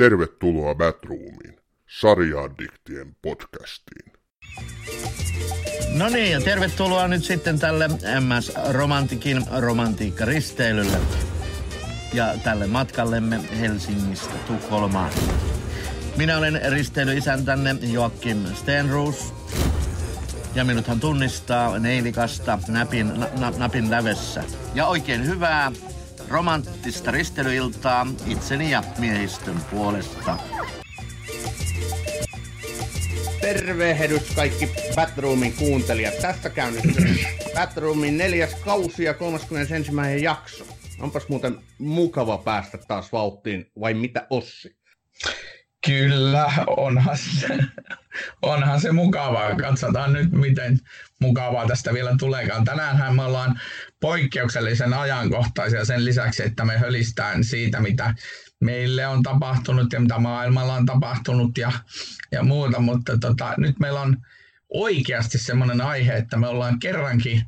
Tervetuloa Batroomiin, sarjaaddiktien podcastiin. No niin, ja tervetuloa nyt sitten tälle MS Romantikin romantiikkaristeilylle ja tälle matkallemme Helsingistä Tukholmaan. Minä olen risteilyisäntämme Joakim Stenroos ja minuthan tunnistaa neilikasta näpin, na, napin lävessä. Ja oikein hyvää romanttista risteilyiltaa itseni ja miehistön puolesta. Tervehdys kaikki Batroomin kuuntelijat. Tästä käynnistyy Batroomin neljäs kausi ja 31. jakso. Onpas muuten mukava päästä taas vauhtiin, vai mitä Ossi? Kyllä, onhan se, onhan se mukavaa. Katsotaan nyt, miten mukavaa tästä vielä tuleekaan. Tänäänhän me ollaan poikkeuksellisen ajankohtaisia sen lisäksi, että me hölistään siitä, mitä meille on tapahtunut ja mitä maailmalla on tapahtunut ja, ja muuta, mutta tota, nyt meillä on oikeasti semmoinen aihe, että me ollaan kerrankin,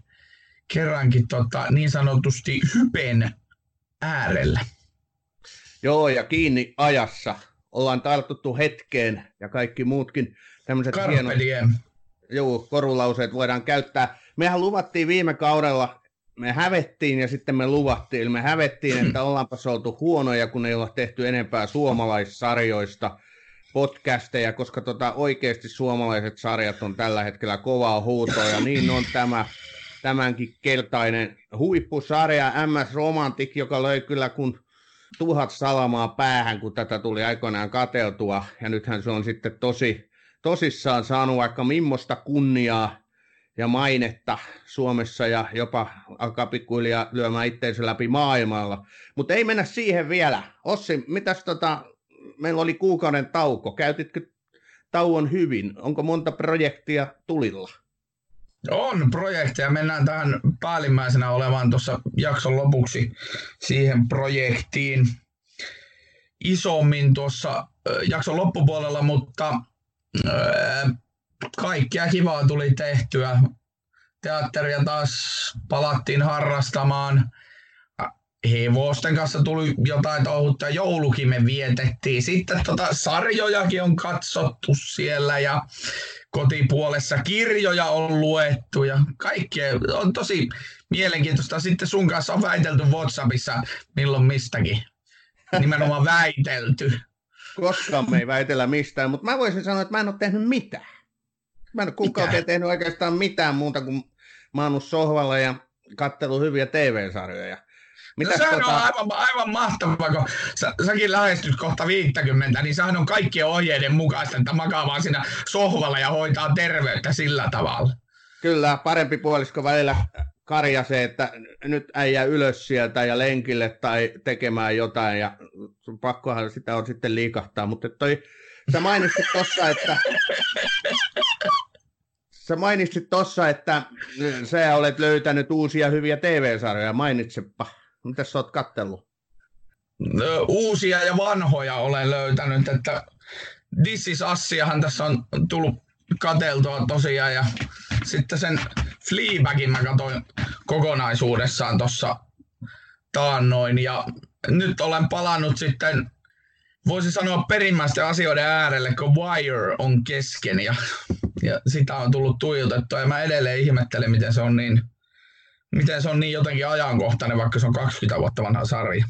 kerrankin tota, niin sanotusti hypen äärellä. Joo, ja kiinni ajassa. Ollaan tartuttu hetkeen ja kaikki muutkin tämmöiset hienot joo, korulauseet voidaan käyttää. Mehän luvattiin viime kaudella me hävettiin ja sitten me luvattiin, me hävettiin, että ollaanpa oltu huonoja, kun ei olla tehty enempää suomalaissarjoista podcasteja, koska tota, oikeasti suomalaiset sarjat on tällä hetkellä kovaa huutoa, ja niin on tämä tämänkin keltainen huippusarja MS Romantic, joka löi kyllä kun tuhat salamaa päähän, kun tätä tuli aikoinaan kateutua, ja nythän se on sitten tosi, tosissaan saanut vaikka mimmosta kunniaa ja mainetta Suomessa ja jopa alkaa pikkuhiljaa lyömään itteensä läpi maailmalla. Mutta ei mennä siihen vielä. Ossi, mitäs tota, meillä oli kuukauden tauko. Käytitkö tauon hyvin? Onko monta projektia tulilla? On projekteja. Mennään tähän päällimmäisenä olevaan tuossa jakson lopuksi siihen projektiin isommin tuossa jakson loppupuolella, mutta kaikkia kivaa tuli tehtyä. Teatteria taas palattiin harrastamaan. Hevosten kanssa tuli jotain touhutta. Joulukin me vietettiin. Sitten tota sarjojakin on katsottu siellä ja kotipuolessa kirjoja on luettu ja kaikkea on tosi mielenkiintoista. Sitten sun kanssa on väitelty WhatsAppissa milloin mistäkin. Nimenomaan väitelty. Koskaan me ei väitellä mistään, mutta mä voisin sanoa, että mä en ole tehnyt mitään. Mä en ole kuukauteen tehnyt oikeastaan mitään muuta kuin maannut sohvalla ja kattelu hyviä TV-sarjoja. Mitä no, sehän tota... on aivan, aivan mahtavaa, kun sä, säkin lähestyt kohta 50, niin sehän on kaikkien ohjeiden mukaista, että makaa vaan siinä sohvalla ja hoitaa terveyttä sillä tavalla. Kyllä, parempi puolisko välillä karja se, että nyt äijä ylös sieltä ja lenkille tai tekemään jotain ja pakkohan sitä on sitten liikahtaa, mutta toi, sä mainitsit tossa, että Sä mainitsit tuossa, että sä olet löytänyt uusia hyviä TV-sarjoja. Mainitsepa. Mitä sä oot kattellut? No, uusia ja vanhoja olen löytänyt, että This is Assiahan tässä on tullut kateltua tosiaan ja sitten sen Fleabagin mä katsoin kokonaisuudessaan tuossa taannoin ja nyt olen palannut sitten voisi sanoa perimmäisten asioiden äärelle, kun Wire on kesken ja, ja sitä on tullut tuijotettua. Ja mä edelleen ihmettelen, miten se on niin, miten se on niin jotenkin ajankohtainen, vaikka se on 20 vuotta vanha sarja.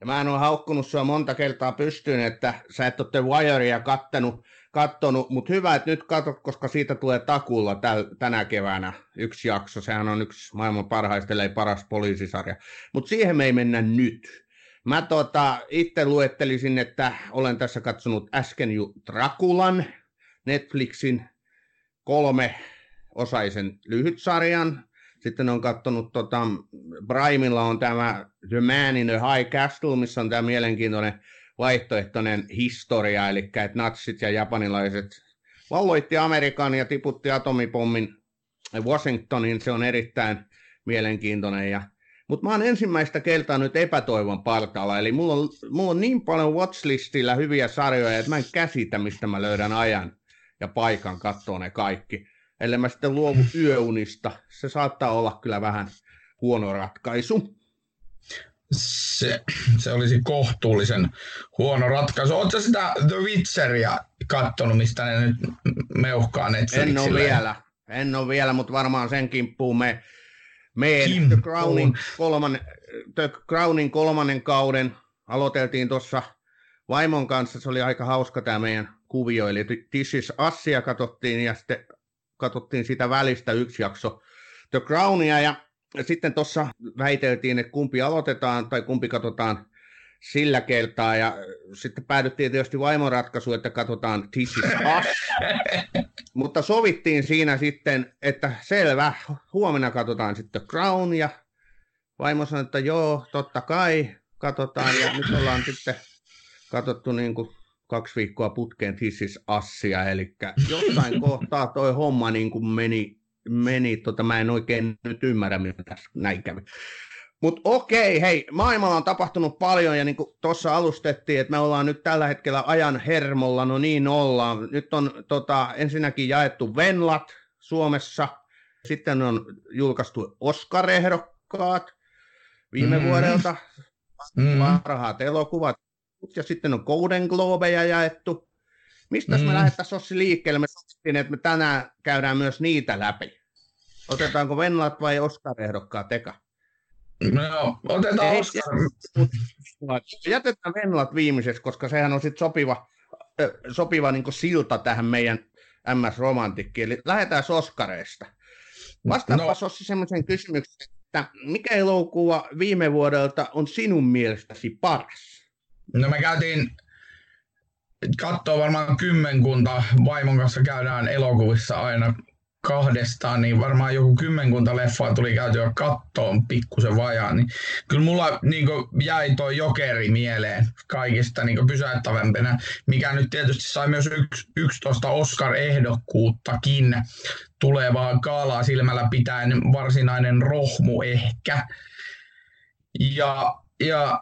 Ja mä en ole haukkunut sua monta kertaa pystyyn, että sä et ole The Wirea kattonut, kattonut mutta hyvä, että nyt katsot, koska siitä tulee takulla täl, tänä keväänä yksi jakso. Sehän on yksi maailman parhaista, ei paras poliisisarja. Mutta siihen me ei mennä nyt Mä tota, itse luettelisin, että olen tässä katsonut äsken jo Drakulan, Netflixin kolme osaisen lyhytsarjan. Sitten on katsonut, tota, Primella on tämä The Man in the High Castle, missä on tämä mielenkiintoinen vaihtoehtoinen historia, eli että natsit ja japanilaiset valloitti Amerikan ja tiputti atomipommin Washingtonin, se on erittäin mielenkiintoinen. Ja mutta mä oon ensimmäistä kertaa nyt epätoivon partalla, eli mulla on, mulla on niin paljon watchlistillä hyviä sarjoja, että mä en käsitä, mistä mä löydän ajan ja paikan katsoa ne kaikki. Ellei mä sitten luovu yöunista, se saattaa olla kyllä vähän huono ratkaisu. se, se olisi kohtuullisen huono ratkaisu. Oletko sitä The Witcheria kattonut, mistä ne nyt meuhkaa Netflixille? En ole vielä, en ole vielä, mutta varmaan sen kimppuun me, me The Crownin, kolmannen, The Crownin kolmannen kauden aloiteltiin tuossa vaimon kanssa, se oli aika hauska tämä meidän kuvio, eli This is Assia katsottiin ja sitten katsottiin sitä välistä yksi jakso The Crownia ja sitten tuossa väiteltiin, että kumpi aloitetaan tai kumpi katsotaan sillä kertaa ja sitten päädyttiin tietysti vaimon ratkaisuun, että katsotaan This is Us. Mutta sovittiin siinä sitten, että selvä, huomenna katsotaan sitten Crown ja vaimo sanoi, että joo, totta kai, katsotaan ja nyt ollaan sitten katsottu niin kuin kaksi viikkoa putkeen This is Assia, eli jossain kohtaa toi homma niin kuin meni, meni tota, mä en oikein nyt ymmärrä, mitä tässä näin kävi. Mutta okei, hei, maailmalla on tapahtunut paljon ja niin kuin tuossa alustettiin, että me ollaan nyt tällä hetkellä ajan hermolla, no niin ollaan. Nyt on tota, ensinnäkin jaettu Venlat Suomessa, sitten on julkaistu Oscar-ehdokkaat viime mm. vuodelta, mm. parhaat elokuvat, ja sitten on Golden Globeja jaettu. Mistä mm. me lähdettäisiin Ossi liikkeelle? Me sovittiin, että me tänään käydään myös niitä läpi. Otetaanko Venlat vai Oscar-ehdokkaat eka? No, otetaan Ei, Oscar. Jätetään Venlat viimeiseksi, koska sehän on sitten sopiva, sopiva niin silta tähän meidän MS Romantikki. Eli lähdetään Oskareista. Vastaapa no. Sossi semmoisen kysymyksen, että mikä elokuva viime vuodelta on sinun mielestäsi paras? No me käytiin katsoa varmaan kymmenkunta, vaimon kanssa käydään elokuvissa aina kahdestaan, niin varmaan joku kymmenkunta leffaa tuli käytyä kattoon pikkusen vajaan, niin kyllä mulla niin jäi tuo jokeri mieleen kaikista niin pysäyttävämpänä, mikä nyt tietysti sai myös yks, 11 Oscar-ehdokkuuttakin tulevaa kaalaa silmällä pitäen varsinainen rohmu ehkä. Ja, ja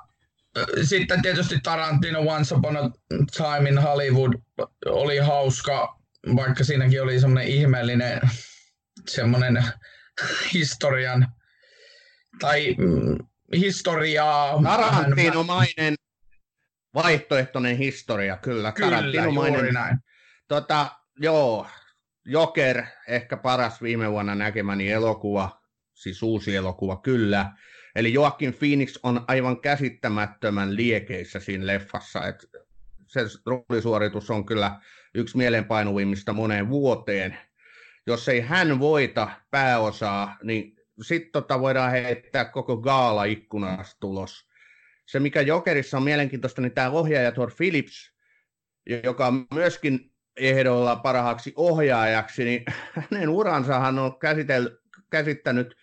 sitten tietysti Tarantino Once Upon a Time in Hollywood oli hauska, vaikka siinäkin oli semmoinen ihmeellinen semmoinen historian tai mm, historiaa. Tarantinomainen vaihtoehtoinen historia, kyllä. Kyllä, juuri näin. Tota, joo, Joker, ehkä paras viime vuonna näkemäni elokuva, siis uusi elokuva, kyllä. Eli Joaquin Phoenix on aivan käsittämättömän liekeissä siinä leffassa. Et se roolisuoritus on kyllä yksi mielenpainuvimmista moneen vuoteen. Jos ei hän voita pääosaa, niin sitten tota voidaan heittää koko gaala ikkunasta tulos. Se, mikä Jokerissa on mielenkiintoista, niin tämä ohjaaja Thor Phillips, joka on myöskin ehdolla parhaaksi ohjaajaksi, niin hänen uransahan on käsittänyt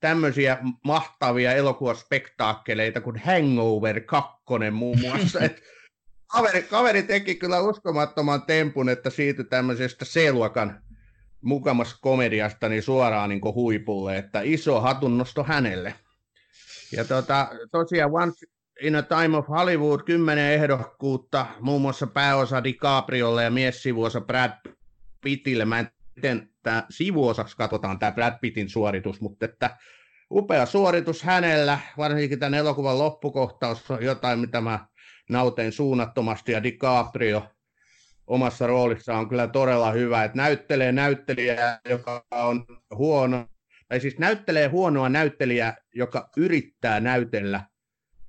tämmöisiä mahtavia elokuvaspektaakkeleita kuin Hangover 2 muun muassa. Et kaveri, kaveri teki kyllä uskomattoman tempun, että siitä tämmöisestä C-luokan mukamas komediasta niin suoraan niin huipulle, että iso hatunnosto hänelle. Ja tota, tosiaan Once in a Time of Hollywood, kymmenen ehdokkuutta, muun muassa pääosa DiCapriolle ja miessivuosa Brad Pittille. Mä en tämä sivuosaksi katsotaan tämä Brad Pittin suoritus, mutta että upea suoritus hänellä, varsinkin tämän elokuvan loppukohtaus on jotain, mitä mä nauteen suunnattomasti, ja DiCaprio omassa roolissa on kyllä todella hyvä, että näyttelee näyttelijää, joka on huono, tai siis näyttelee huonoa näyttelijää, joka yrittää näytellä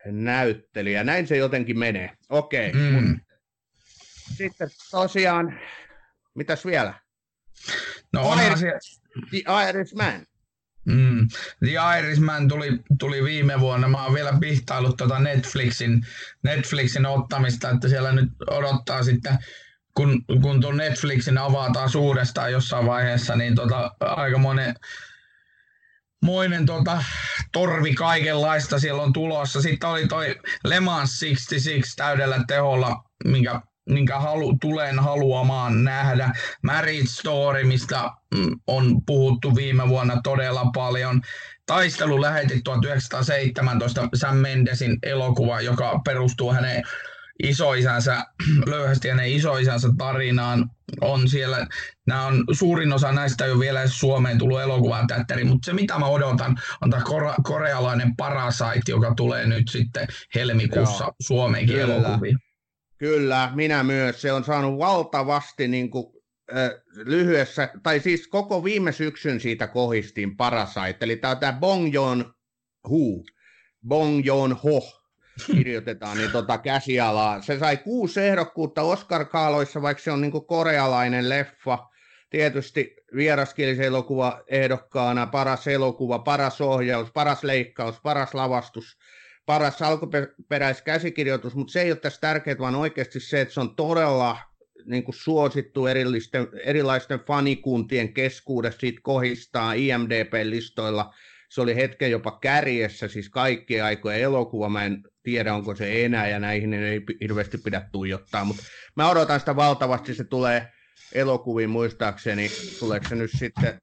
näyttelijä. Näin se jotenkin menee. Okei. Okay. Mm. Sitten tosiaan, mitäs vielä? No onhan se... The Irishman. Mm. The Irishman tuli, tuli viime vuonna. Mä oon vielä pihtaillut tuota Netflixin, Netflixin ottamista, että siellä nyt odottaa sitten, kun, kun tuon Netflixin avataan uudestaan jossain vaiheessa, niin tota, aika monen, moinen tota, torvi kaikenlaista siellä on tulossa. Sitten oli toi Le Mans 66 täydellä teholla, minkä minkä halu, tulen haluamaan nähdä. Marriage Story, mistä mm, on puhuttu viime vuonna todella paljon. Taistelu lähetti 1917 Sam Mendesin elokuva, joka perustuu hänen isoisänsä löyhästi hänen isoisänsä tarinaan. On siellä, nämä on, suurin osa näistä ei ole vielä Suomeen tullut elokuvan teatteri, mutta se mitä mä odotan on tämä korealainen Parasite, joka tulee nyt sitten helmikuussa Joo. Suomeenkin Kyllä. elokuviin. Kyllä, minä myös. Se on saanut valtavasti niin kuin, äh, lyhyessä, tai siis koko viime syksyn siitä kohistiin Parasite. Eli tämä on tämä Bong Joon Hu, Bong Joon Ho, kirjoitetaan, niin tota käsialaa. Se sai kuusi ehdokkuutta Oscar-kaaloissa, vaikka se on niin korealainen leffa. Tietysti vieraskielisen elokuva ehdokkaana, paras elokuva, paras ohjaus, paras leikkaus, paras lavastus, paras alkuperäiskäsikirjoitus, mutta se ei ole tässä tärkeää, vaan oikeasti se, että se on todella niin kuin suosittu erillisten, erilaisten fanikuntien keskuudessa, siitä kohistaa IMDP-listoilla. Se oli hetken jopa kärjessä, siis kaikkien aikojen elokuva. Mä en tiedä, onko se enää, ja näihin ei hirveästi pidä tuijottaa, mutta mä odotan sitä valtavasti, se tulee elokuviin muistaakseni, tuleeko se nyt sitten,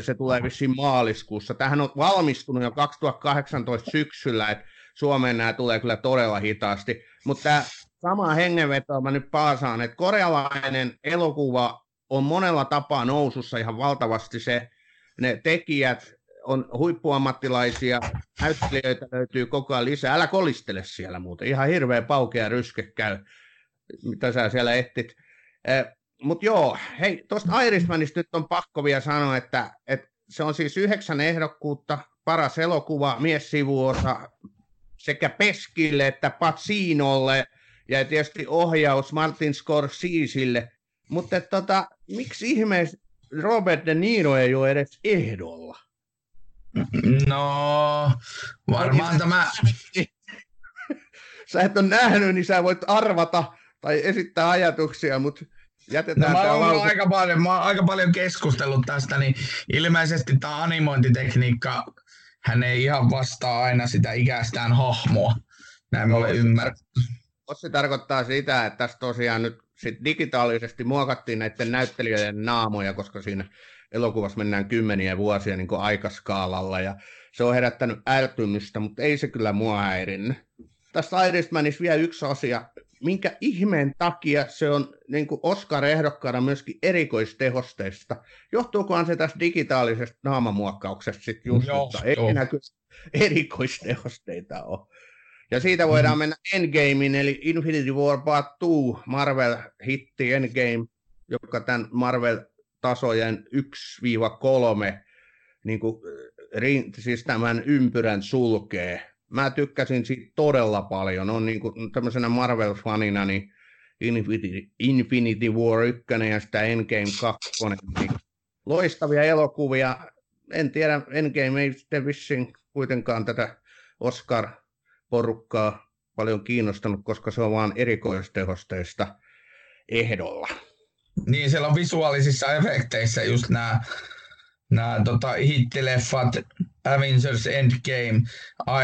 se tulee vissiin maaliskuussa. Tähän on valmistunut jo 2018 syksyllä, että Suomeen nämä tulee kyllä todella hitaasti, mutta sama hengenveto mä nyt paasaan, että korealainen elokuva on monella tapaa nousussa ihan valtavasti se, ne tekijät on huippuammattilaisia, näyttelijöitä löytyy koko ajan lisää. Älä kolistele siellä muuten, ihan hirveä paukea ryske käy, mitä sä siellä ehtit. Eh, Mutta joo, hei, tuosta Irishmanista nyt on pakko vielä sanoa, että, että se on siis yhdeksän ehdokkuutta, paras elokuva, sivuosa, sekä Peskille että Pacinolle ja tietysti ohjaus Martin Scorseseille. Mutta tota, miksi ihmeessä Robert De Niro ei ole edes ehdolla? No, varmaan tämä... sä et ole nähnyt, niin sä voit arvata tai esittää ajatuksia, mutta jätetään no, mä oon aika paljon, mä oon aika paljon keskustellut tästä, niin ilmeisesti tämä animointitekniikka hän ei ihan vastaa aina sitä ikäistään hahmoa. Näin me olen ymmärtänyt. Se tarkoittaa sitä, että tässä tosiaan nyt sit digitaalisesti muokattiin näiden näyttelijöiden naamoja, koska siinä elokuvassa mennään kymmeniä vuosia niin kuin aikaskaalalla, ja se on herättänyt ärtymystä, mutta ei se kyllä mua häirinnyt. Tässä Irishmanissa vielä yksi asia, minkä ihmeen takia se on niin kuin Oscar-ehdokkaana myöskin erikoistehosteista. Johtuukohan se tästä digitaalisesta naamamuokkauksesta sitten just, Johtuu. mutta ei enää erikoistehosteita ole. Ja siitä voidaan mm. mennä Endgamein, eli Infinity War Part 2, Marvel-hitti Endgame, joka tämän Marvel-tasojen 1-3, niin kuin, siis tämän ympyrän sulkee mä tykkäsin siitä todella paljon. On niin kuin, tämmöisenä Marvel-fanina, niin Infinity, Infinity War 1 ja sitä Endgame 2. Niin loistavia elokuvia. En tiedä, Endgame ei sitten vissiin kuitenkaan tätä Oscar-porukkaa paljon kiinnostanut, koska se on vain erikoistehosteista ehdolla. Niin, siellä on visuaalisissa efekteissä just nämä nämä tota, hittileffat Avengers Endgame,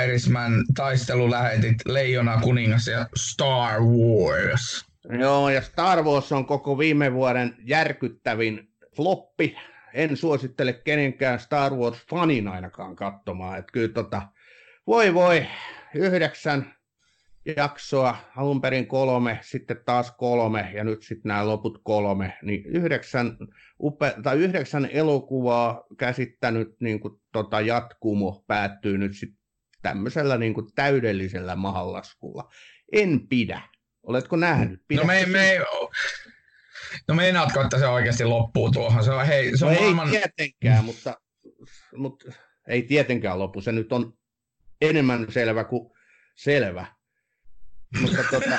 Irishman, taistelulähetit, Leijona kuningas ja Star Wars. Joo, ja Star Wars on koko viime vuoden järkyttävin floppi. En suosittele kenenkään Star Wars-fanin ainakaan katsomaan. Että kyllä tota, voi voi, yhdeksän jaksoa, alun perin kolme, sitten taas kolme ja nyt sitten nämä loput kolme, niin yhdeksän, upe, tai yhdeksän elokuvaa käsittänyt niin kuin, tota, jatkumo päättyy nyt sitten tämmöisellä niin kuin, täydellisellä mahallaskulla. En pidä. Oletko nähnyt? no me, me, no meinaatko, että se oikeasti loppuu tuohon? Se on, hei, se on no maailman... Ei tietenkään, mutta, mutta ei tietenkään loppu. Se nyt on enemmän selvä kuin selvä mutta tota...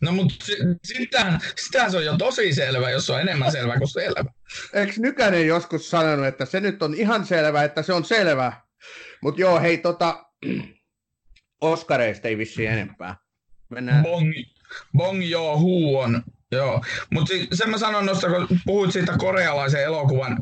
No mutta sitähän, sitähän se on jo tosi selvä, jos se on enemmän selvä kuin selvä. Eikö Nykänen joskus sanonut, että se nyt on ihan selvä, että se on selvä? Mutta joo, hei tota, Oskareista ei vissi enempää. Mennään. Bong, bong joo, huu on. Joo, mutta sen mä sanon noista, kun puhuit siitä korealaisen elokuvan,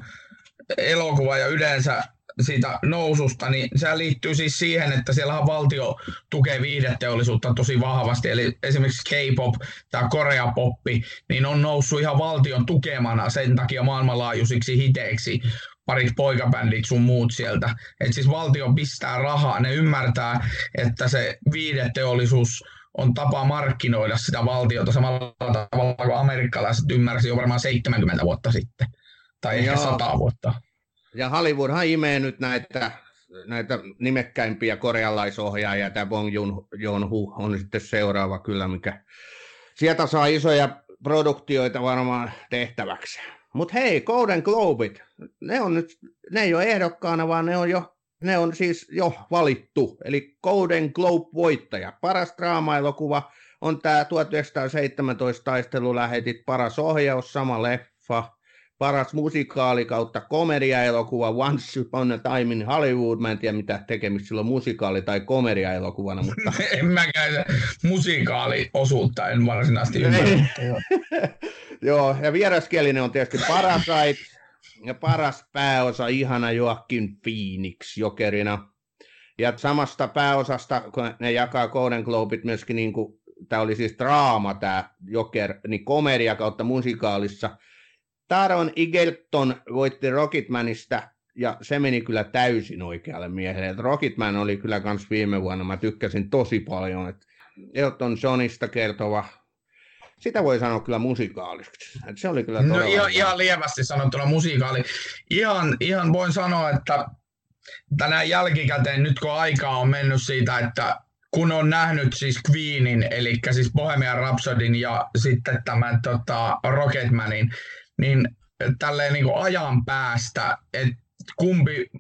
elokuva ja yleensä siitä noususta, niin se liittyy siis siihen, että siellä valtio tukee viihdeteollisuutta tosi vahvasti, eli esimerkiksi K-pop tai Korea-poppi, niin on noussut ihan valtion tukemana sen takia maailmanlaajuisiksi hiteiksi, parit poikabändit sun muut sieltä. Et siis valtio pistää rahaa, ne ymmärtää, että se viihdeteollisuus on tapa markkinoida sitä valtiota samalla tavalla kuin amerikkalaiset ymmärsivät jo varmaan 70 vuotta sitten, tai ehkä Joo. 100 vuotta. Ja Hollywoodhan imee nyt näitä, näitä nimekkäimpiä korealaisohjaajia. Tämä Bong Joon-ho on sitten seuraava kyllä, mikä sieltä saa isoja produktioita varmaan tehtäväksi. Mutta hei, Golden Globit, ne on nyt, ne ei ole ehdokkaana, vaan ne on jo ne on siis jo valittu, eli Golden Globe-voittaja. Paras draama-elokuva on tämä 1917 taistelulähetit, paras ohjaus, sama leffa, paras musikaali kautta komediaelokuva Once Upon a Time in Hollywood. Mä en tiedä mitä tekemistä sillä on musikaali- tai komediaelokuvana, mutta en mäkään musikaaliosuutta en varsinaisesti ymmärrä. Joo, ja vieraskielinen on tietysti Parasite ja paras pääosa ihana Joaquin Phoenix jokerina. Ja samasta pääosasta, kun ne jakaa Golden Globit myöskin, niin kuin, tämä oli siis draama tämä Joker, niin komedia kautta musikaalissa. Taron Egerton voitti Rocketmanista ja se meni kyllä täysin oikealle miehelle. Et Rocketman oli kyllä kans viime vuonna, mä tykkäsin tosi paljon. Et Elton Johnista kertova sitä voi sanoa kyllä musikaaliksi. Et se oli kyllä No ihan, ihan lievästi sanottuna musikaali. Ihan, ihan voin sanoa, että tänään jälkikäteen, nyt kun aikaa on mennyt siitä, että kun on nähnyt siis Queenin, eli siis Bohemian Rhapsodyn ja sitten tämän tota, Rocketmanin, niin tälleen niin kuin ajan päästä, että kumpi,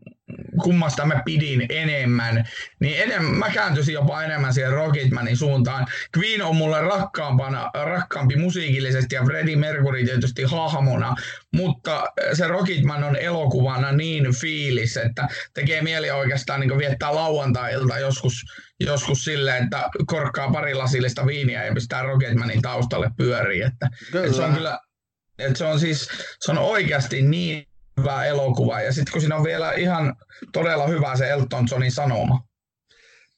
kummasta mä pidin enemmän, niin enemmän, mä kääntyisin jopa enemmän siihen Rocketmanin suuntaan. Queen on mulle rakkaampana, rakkaampi musiikillisesti ja Freddie Mercury tietysti hahmona, mutta se Rocketman on elokuvana niin fiilis, että tekee mieli oikeastaan niin viettää lauantai-ilta joskus, joskus silleen, että korkkaa pari lasillista viiniä ja pistää Rocketmanin taustalle pyöriin. Että, että se on kyllä, että se on siis, se on oikeasti niin hyvä elokuva. Ja sitten kun siinä on vielä ihan todella hyvä se Elton Johnin sanoma.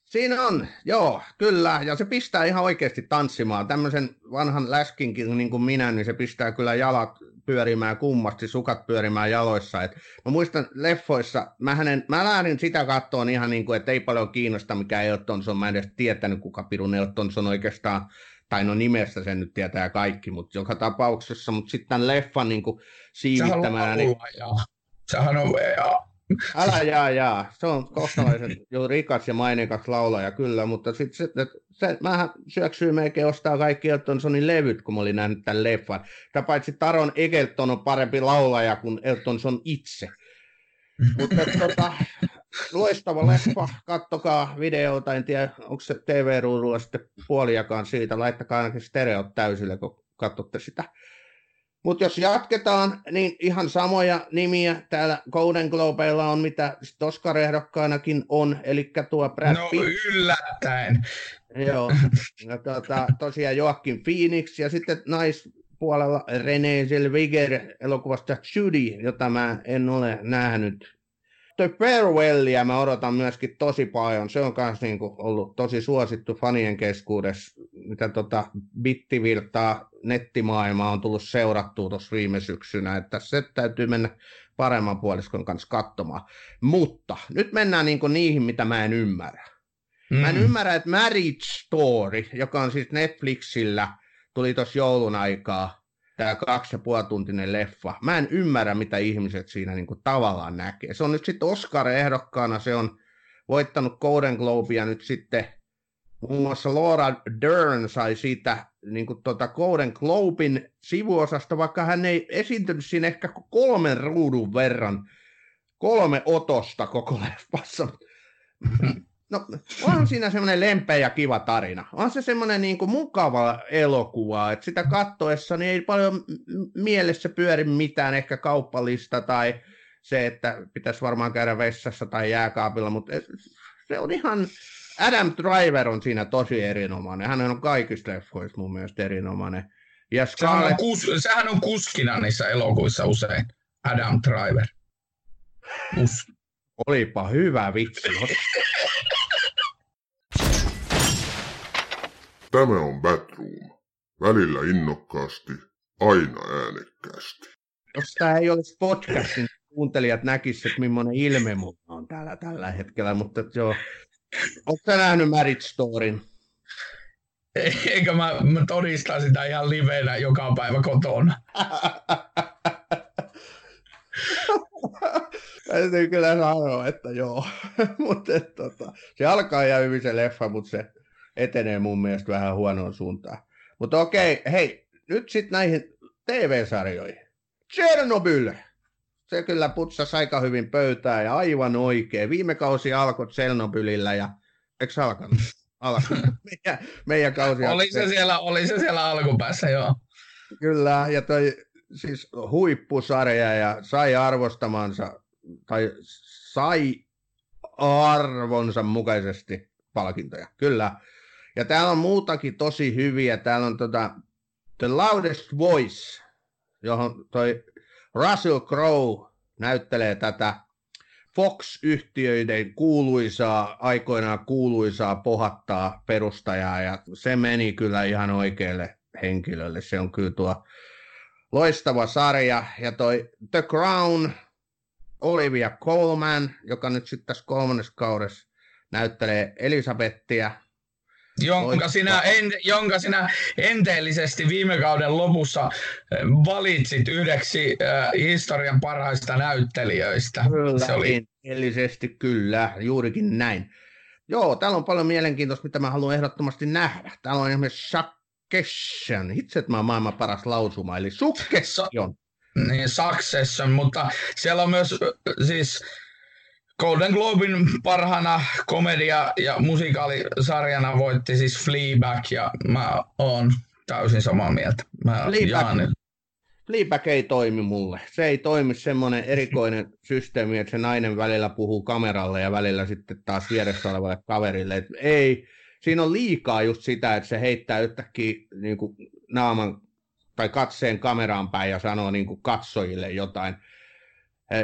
Siinä on, joo, kyllä, ja se pistää ihan oikeasti tanssimaan. Tämmöisen vanhan läskinkin niin kuin minä, niin se pistää kyllä jalat pyörimään kummasti, sukat pyörimään jaloissa. Et mä muistan leffoissa, mä, hänen, mä lähdin sitä kattoon ihan niin kuin, että ei paljon kiinnosta mikä Elton John, mä en edes tietänyt kuka pirun Elton John oikeastaan, tai no nimestä sen nyt tietää kaikki, mutta joka tapauksessa, mutta sitten tämän leffan niin kuin Sehän on siivittämänä, niin. Sehän on, ja, Älä jaa, jaa. Se on kohtalaisen jo rikas ja maineikas laulaja, kyllä, mutta sitten se, että se, mähän syöksyy melkein ostaa kaikki Elton Johnin levyt, kun mä olin nähnyt tämän leffan. Sitä paitsi Taron Egerton on parempi laulaja kuin Elton John itse. Mutta tota, loistava leffa, kattokaa videota, en tiedä onko se TV-ruudulla sitten puoliakaan siitä, laittakaa ainakin stereot täysille, kun katsotte sitä. Mutta jos jatketaan, niin ihan samoja nimiä täällä Golden Globeilla on, mitä Oscar-ehdokkaanakin on, eli tuo Brad no Pitt. yllättäen. Joo, ja tuota, tosiaan Joaquin Phoenix ja sitten naispuolella Renee Zellweger elokuvasta Judy, jota mä en ole nähnyt. The Farewellia mä odotan myöskin tosi paljon. Se on myös niinku ollut tosi suosittu fanien keskuudessa, mitä tota bittivirtaa nettimaailmaa on tullut seurattua tuossa viime syksynä, että se täytyy mennä paremman puoliskon kanssa katsomaan. Mutta nyt mennään niinku niihin, mitä mä en ymmärrä. Mä en Mm. ymmärrä, että Marriage Story, joka on siis Netflixillä, tuli tuossa joulun aikaa, tämä kaksi ja puoli tuntinen leffa. Mä en ymmärrä, mitä ihmiset siinä niinku tavallaan näkee. Se on nyt sitten Oscar-ehdokkaana, se on voittanut Golden Globea nyt sitten, muun muassa Laura Dern sai siitä niin kuin tuota Golden Globin sivuosasta, vaikka hän ei esiintynyt siinä ehkä kolmen ruudun verran, kolme otosta koko leffassa. No, on siinä semmoinen lempeä ja kiva tarina. On se semmoinen niin kuin mukava elokuva, että sitä kattoessa niin ei paljon mielessä pyöri mitään, ehkä kauppalista tai se, että pitäisi varmaan käydä vessassa tai jääkaapilla, mutta se on ihan, Adam Driver on siinä tosi erinomainen. Hän on kaikissa leffoissa mun mielestä erinomainen. Ja Sehän on, Scarlett, kus, sehän on kuskina niissä elokuissa usein. Adam Driver. Kus. olipa hyvä vitsi. Tämä on Batroom. Välillä innokkaasti, aina äänekkäästi. Jos tämä ei olisi podcast, niin kuuntelijat näkisivät, että millainen ilme mulla on täällä tällä hetkellä, mutta joo. Oletko nähnyt Marriage Storyn? Eikä mä, mä todistan sitä ihan livenä joka päivä kotona. Täytyy kyllä sanoa, että joo. mutta tota, se alkaa ihan hyvin se leffa, mutta se etenee mun mielestä vähän huonoon suuntaan. Mutta okei, hei, nyt sitten näihin TV-sarjoihin. Chernobyl! Se kyllä putsasi aika hyvin pöytää ja aivan oikein. Viime kausi alkoi Chernobylillä ja eikö alkanut? Alkanut. meidän, meidän kausi oli se, siellä, oli se siellä alkupäässä, joo. Kyllä, ja toi siis huippusarja ja sai arvostamansa, tai sai arvonsa mukaisesti palkintoja, kyllä. Ja täällä on muutakin tosi hyviä. Täällä on tota, The Loudest Voice, johon toi Russell Crowe näyttelee tätä Fox-yhtiöiden kuuluisaa, aikoinaan kuuluisaa pohattaa perustajaa, ja se meni kyllä ihan oikealle henkilölle. Se on kyllä tuo loistava sarja, ja toi The Crown, Olivia Colman, joka nyt sitten tässä kolmannessa kaudessa näyttelee Elisabettia, jonka sinä, en, jonka sinä enteellisesti viime kauden lopussa eh, valitsit yhdeksi äh, historian parhaista näyttelijöistä. Kyllä, Se oli... enteellisesti kyllä, juurikin näin. Joo, täällä on paljon mielenkiintoista, mitä mä haluan ehdottomasti nähdä. Täällä on esimerkiksi Succession, itse että mä maailman paras lausuma, eli Succession. Niin, Succession, mutta siellä on myös siis Golden Globin parhana komedia- ja musikaalisarjana voitti siis Fleabag ja mä oon täysin samaa mieltä. Mä Fleabag, Fleabag ei toimi mulle. Se ei toimi semmoinen erikoinen systeemi, että se nainen välillä puhuu kameralle ja välillä sitten taas vieressä olevalle kaverille. Et ei, siinä on liikaa just sitä, että se heittää yhtäkkiä niin kuin naaman tai katseen kameraan päin ja sanoo niin kuin katsojille jotain –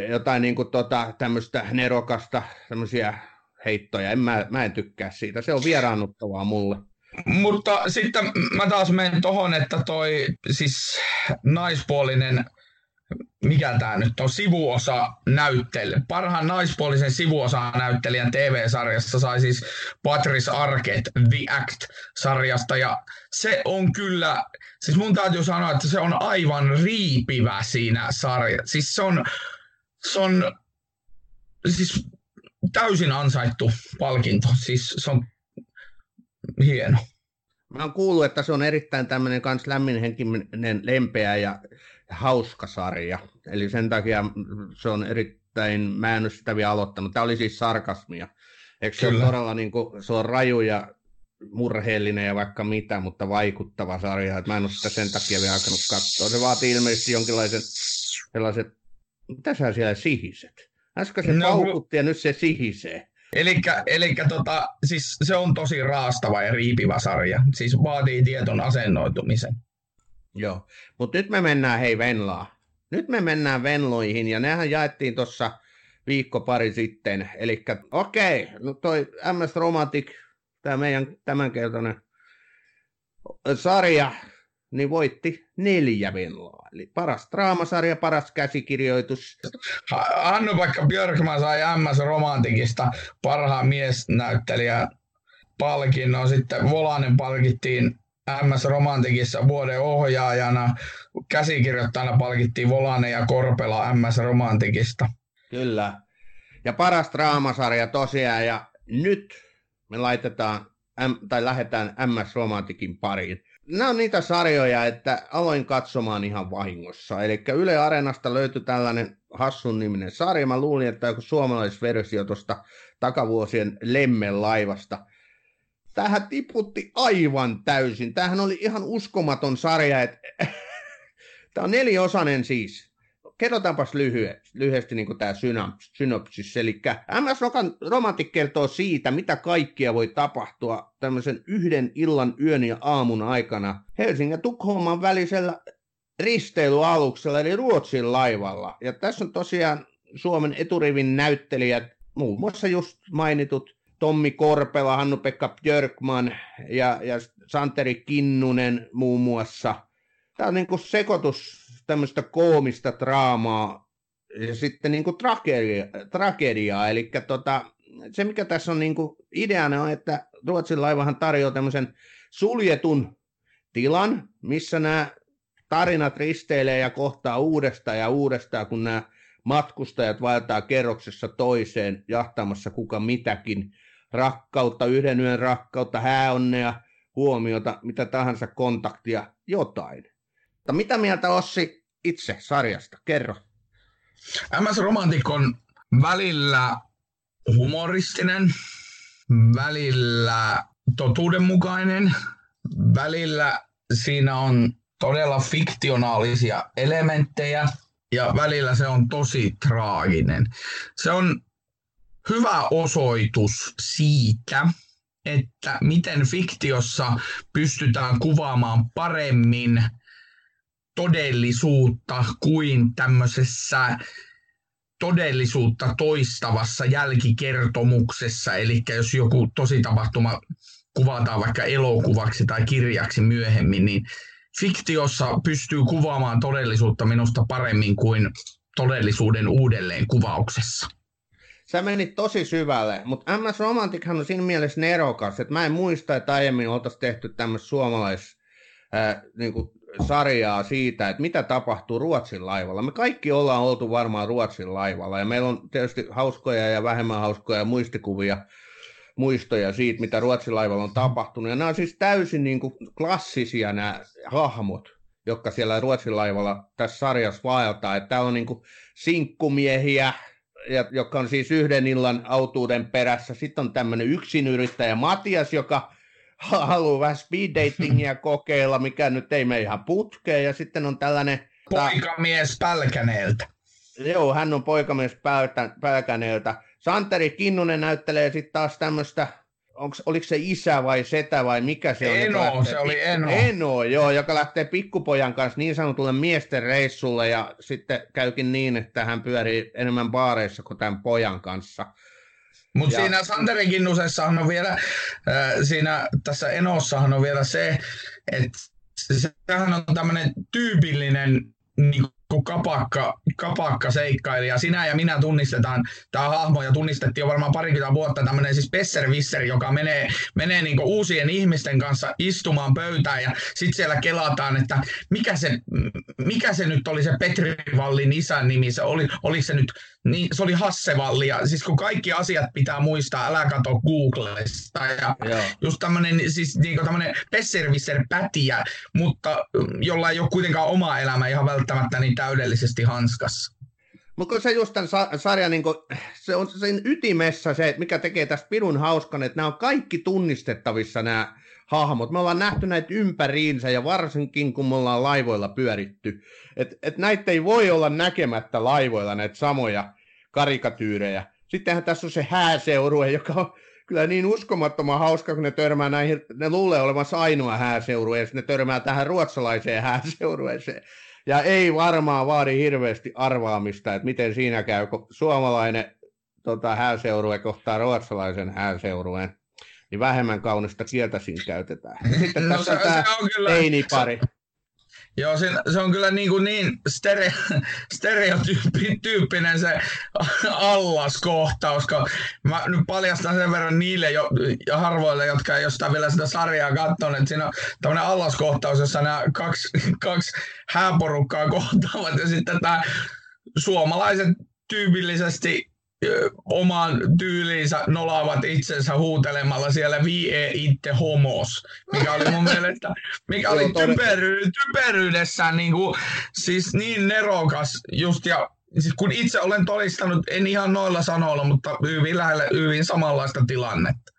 jotain niin kuin tota, tämmöistä nerokasta, tämmöisiä heittoja. En, mä, mä en tykkää siitä. Se on vieraannuttavaa mulle. Mutta sitten mä taas menen tohon, että toi siis naispuolinen, mikä tämä nyt on, sivuosa näyttely. Parhaan naispuolisen sivuosa näyttelijän TV-sarjassa sai siis Patrice Arquette The Act-sarjasta. Ja se on kyllä, siis mun täytyy sanoa, että se on aivan riipivä siinä sarjassa. Siis se on, se on siis täysin ansaittu palkinto. Siis se on hieno. Mä oon kuullut, että se on erittäin tämmöinen kans lämminhenkinen, lempeä ja hauska sarja. Eli sen takia se on erittäin, mä en ole sitä vielä aloittanut. Tämä oli siis sarkasmia. Eikö se ole todella niin kuin, se on raju ja murheellinen ja vaikka mitä, mutta vaikuttava sarja. Että mä en ole sitä sen takia vielä alkanut katsoa. Se vaatii ilmeisesti jonkinlaisen sellaiset mitä sä siellä sihiset? Äsken se no, paukutti ja nyt se sihisee. Eli tota, siis se on tosi raastava ja riipivä sarja. Siis vaatii tieton asennoitumisen. Joo, mutta nyt me mennään hei Venlaa. Nyt me mennään Venloihin ja nehän jaettiin tuossa viikko pari sitten. Eli okei, okay, no toi MS Romantic, tämä meidän tämänkertainen sarja, niin voitti neljä Venloa. Eli paras draamasarja, paras käsikirjoitus. Annu vaikka Björkman sai MS Romantikista parhaan miesnäyttelijä palkinnon. Sitten Volanen palkittiin MS Romantikissa vuoden ohjaajana. Käsikirjoittajana palkittiin Volanen ja Korpela MS Romantikista. Kyllä. Ja paras draamasarja tosiaan. Ja nyt me laitetaan, tai lähdetään MS Romantikin pariin nämä on niitä sarjoja, että aloin katsomaan ihan vahingossa. Eli Yle Areenasta löytyi tällainen hassun niminen sarja. Mä luulin, että joku suomalaisversio tuosta takavuosien Lemmen laivasta. Tähän tiputti aivan täysin. Tämähän oli ihan uskomaton sarja. Että... Tämä on neliosainen siis kerrotaanpas lyhyesti, lyhyesti niin tämä synopsis. Eli MS Romantic kertoo siitä, mitä kaikkia voi tapahtua tämmöisen yhden illan, yön ja aamun aikana Helsingin ja Tukholman välisellä risteilyaluksella, eli Ruotsin laivalla. Ja tässä on tosiaan Suomen eturivin näyttelijät, muun muassa just mainitut Tommi Korpela, Hannu-Pekka Björkman ja, ja Santeri Kinnunen muun muassa. Tämä on niin kuin sekoitus tämmöistä koomista draamaa ja sitten niin kuin tragedia, tragediaa. Eli tota, se, mikä tässä on niin kuin ideana on, että Ruotsin laivahan tarjoaa tämmöisen suljetun tilan, missä nämä tarinat risteilee ja kohtaa uudestaan ja uudestaan, kun nämä matkustajat vaeltaa kerroksessa toiseen jahtamassa kuka mitäkin rakkautta, yhden yön rakkautta, hääonnea, huomiota, mitä tahansa kontaktia, jotain. Mutta mitä mieltä Ossi itse sarjasta? Kerro. MS Romantic on välillä humoristinen, välillä totuudenmukainen, välillä siinä on todella fiktionaalisia elementtejä ja välillä se on tosi traaginen. Se on hyvä osoitus siitä, että miten fiktiossa pystytään kuvaamaan paremmin todellisuutta kuin tämmöisessä todellisuutta toistavassa jälkikertomuksessa. Eli jos joku tosi tapahtuma kuvataan vaikka elokuvaksi tai kirjaksi myöhemmin, niin fiktiossa pystyy kuvaamaan todellisuutta minusta paremmin kuin todellisuuden uudelleen kuvauksessa. Sä menit tosi syvälle, mutta MS Romantichan on siinä mielessä nerokas, että mä en muista, että aiemmin oltaisiin tehty tämmöistä suomalais ää, niin kuin sarjaa siitä, että mitä tapahtuu Ruotsin laivalla. Me kaikki ollaan oltu varmaan Ruotsin laivalla ja meillä on tietysti hauskoja ja vähemmän hauskoja muistikuvia, muistoja siitä, mitä Ruotsin laivalla on tapahtunut. Ja nämä on siis täysin niin kuin klassisia nämä hahmot, jotka siellä Ruotsin laivalla tässä sarjassa vaeltaa. Että tämä on niin kuin sinkkumiehiä, ja, joka on siis yhden illan autuuden perässä. Sitten on tämmöinen yksinyrittäjä Matias, joka haluaa vähän speed datingia kokeilla, mikä nyt ei mene ihan putkeen. Ja sitten on tällainen... Poikamies Pälkäneeltä. Joo, hän on poikamies Pälkäneeltä. Santeri Kinnunen näyttelee sitten taas tämmöistä onks, oliko se isä vai setä vai mikä se on? Eno, se oli Eno. Eno, joo, joka lähtee pikkupojan kanssa niin sanotulle miesten reissulle ja sitten käykin niin, että hän pyörii enemmän baareissa kuin tämän pojan kanssa. Mutta siinä Santeri Kinnusessahan on vielä, äh, siinä tässä Enossahan on vielä se, että sehän on tämmöinen tyypillinen niin kuin kapakka, kapakka seikkailija. Sinä ja minä tunnistetaan tämä hahmo ja tunnistettiin jo varmaan parikymmentä vuotta tämmöinen siis Besserwisser, joka menee, menee niin kuin uusien ihmisten kanssa istumaan pöytään ja sitten siellä kelataan, että mikä se, mikä se nyt oli se Petri Vallin isän nimi, se oli, oli se nyt, niin, se oli Hassevalli ja siis kun kaikki asiat pitää muistaa, älä kato Googlesta ja Joo. just tämmöinen siis niin tämmöinen Besserwisser pätiä, mutta jolla ei ole kuitenkaan oma elämä ihan välttämättä niin täydellisesti hanskassa. Mutta se just tämän sarjan, niin kun, se on sen ytimessä se, että mikä tekee tästä pidun hauskan, että nämä on kaikki tunnistettavissa nämä hahmot. Me ollaan nähty näitä ympäriinsä ja varsinkin kun me ollaan laivoilla pyöritty. Että et näitä ei voi olla näkemättä laivoilla näitä samoja karikatyyrejä. Sittenhän tässä on se hääseurue, joka on kyllä niin uskomattoman hauska, kun ne törmää näihin, ne luulee olevansa ainoa hääseurue, ja ne törmää tähän ruotsalaiseen hääseurueeseen. Ja ei varmaan vaadi hirveästi arvaamista, että miten siinä käy, kun suomalainen tota, hääseurue kohtaa ruotsalaisen hääseurueen, niin vähemmän kaunista kieltä siinä käytetään. Sitten no, tässä se, on tämä teinipari. Joo, se, se on kyllä niin, kuin niin stere, stereotyyppinen se allaskohtaus, mä nyt paljastan sen verran niille jo, ja harvoille, jotka ei jostain vielä sitä sarjaa katsonut, että siinä on tämmöinen allaskohtaus, jossa nämä kaksi, kaksi hääporukkaa kohtaavat ja sitten tämä suomalaiset tyypillisesti omaan tyyliinsä nolaavat itsensä huutelemalla siellä vie itte homos, mikä oli mun mielestä, mikä oli typery, typeryydessään niin kuin, siis niin nerokas just ja siis kun itse olen todistanut, en ihan noilla sanoilla, mutta hyvin lähellä, hyvin samanlaista tilannetta.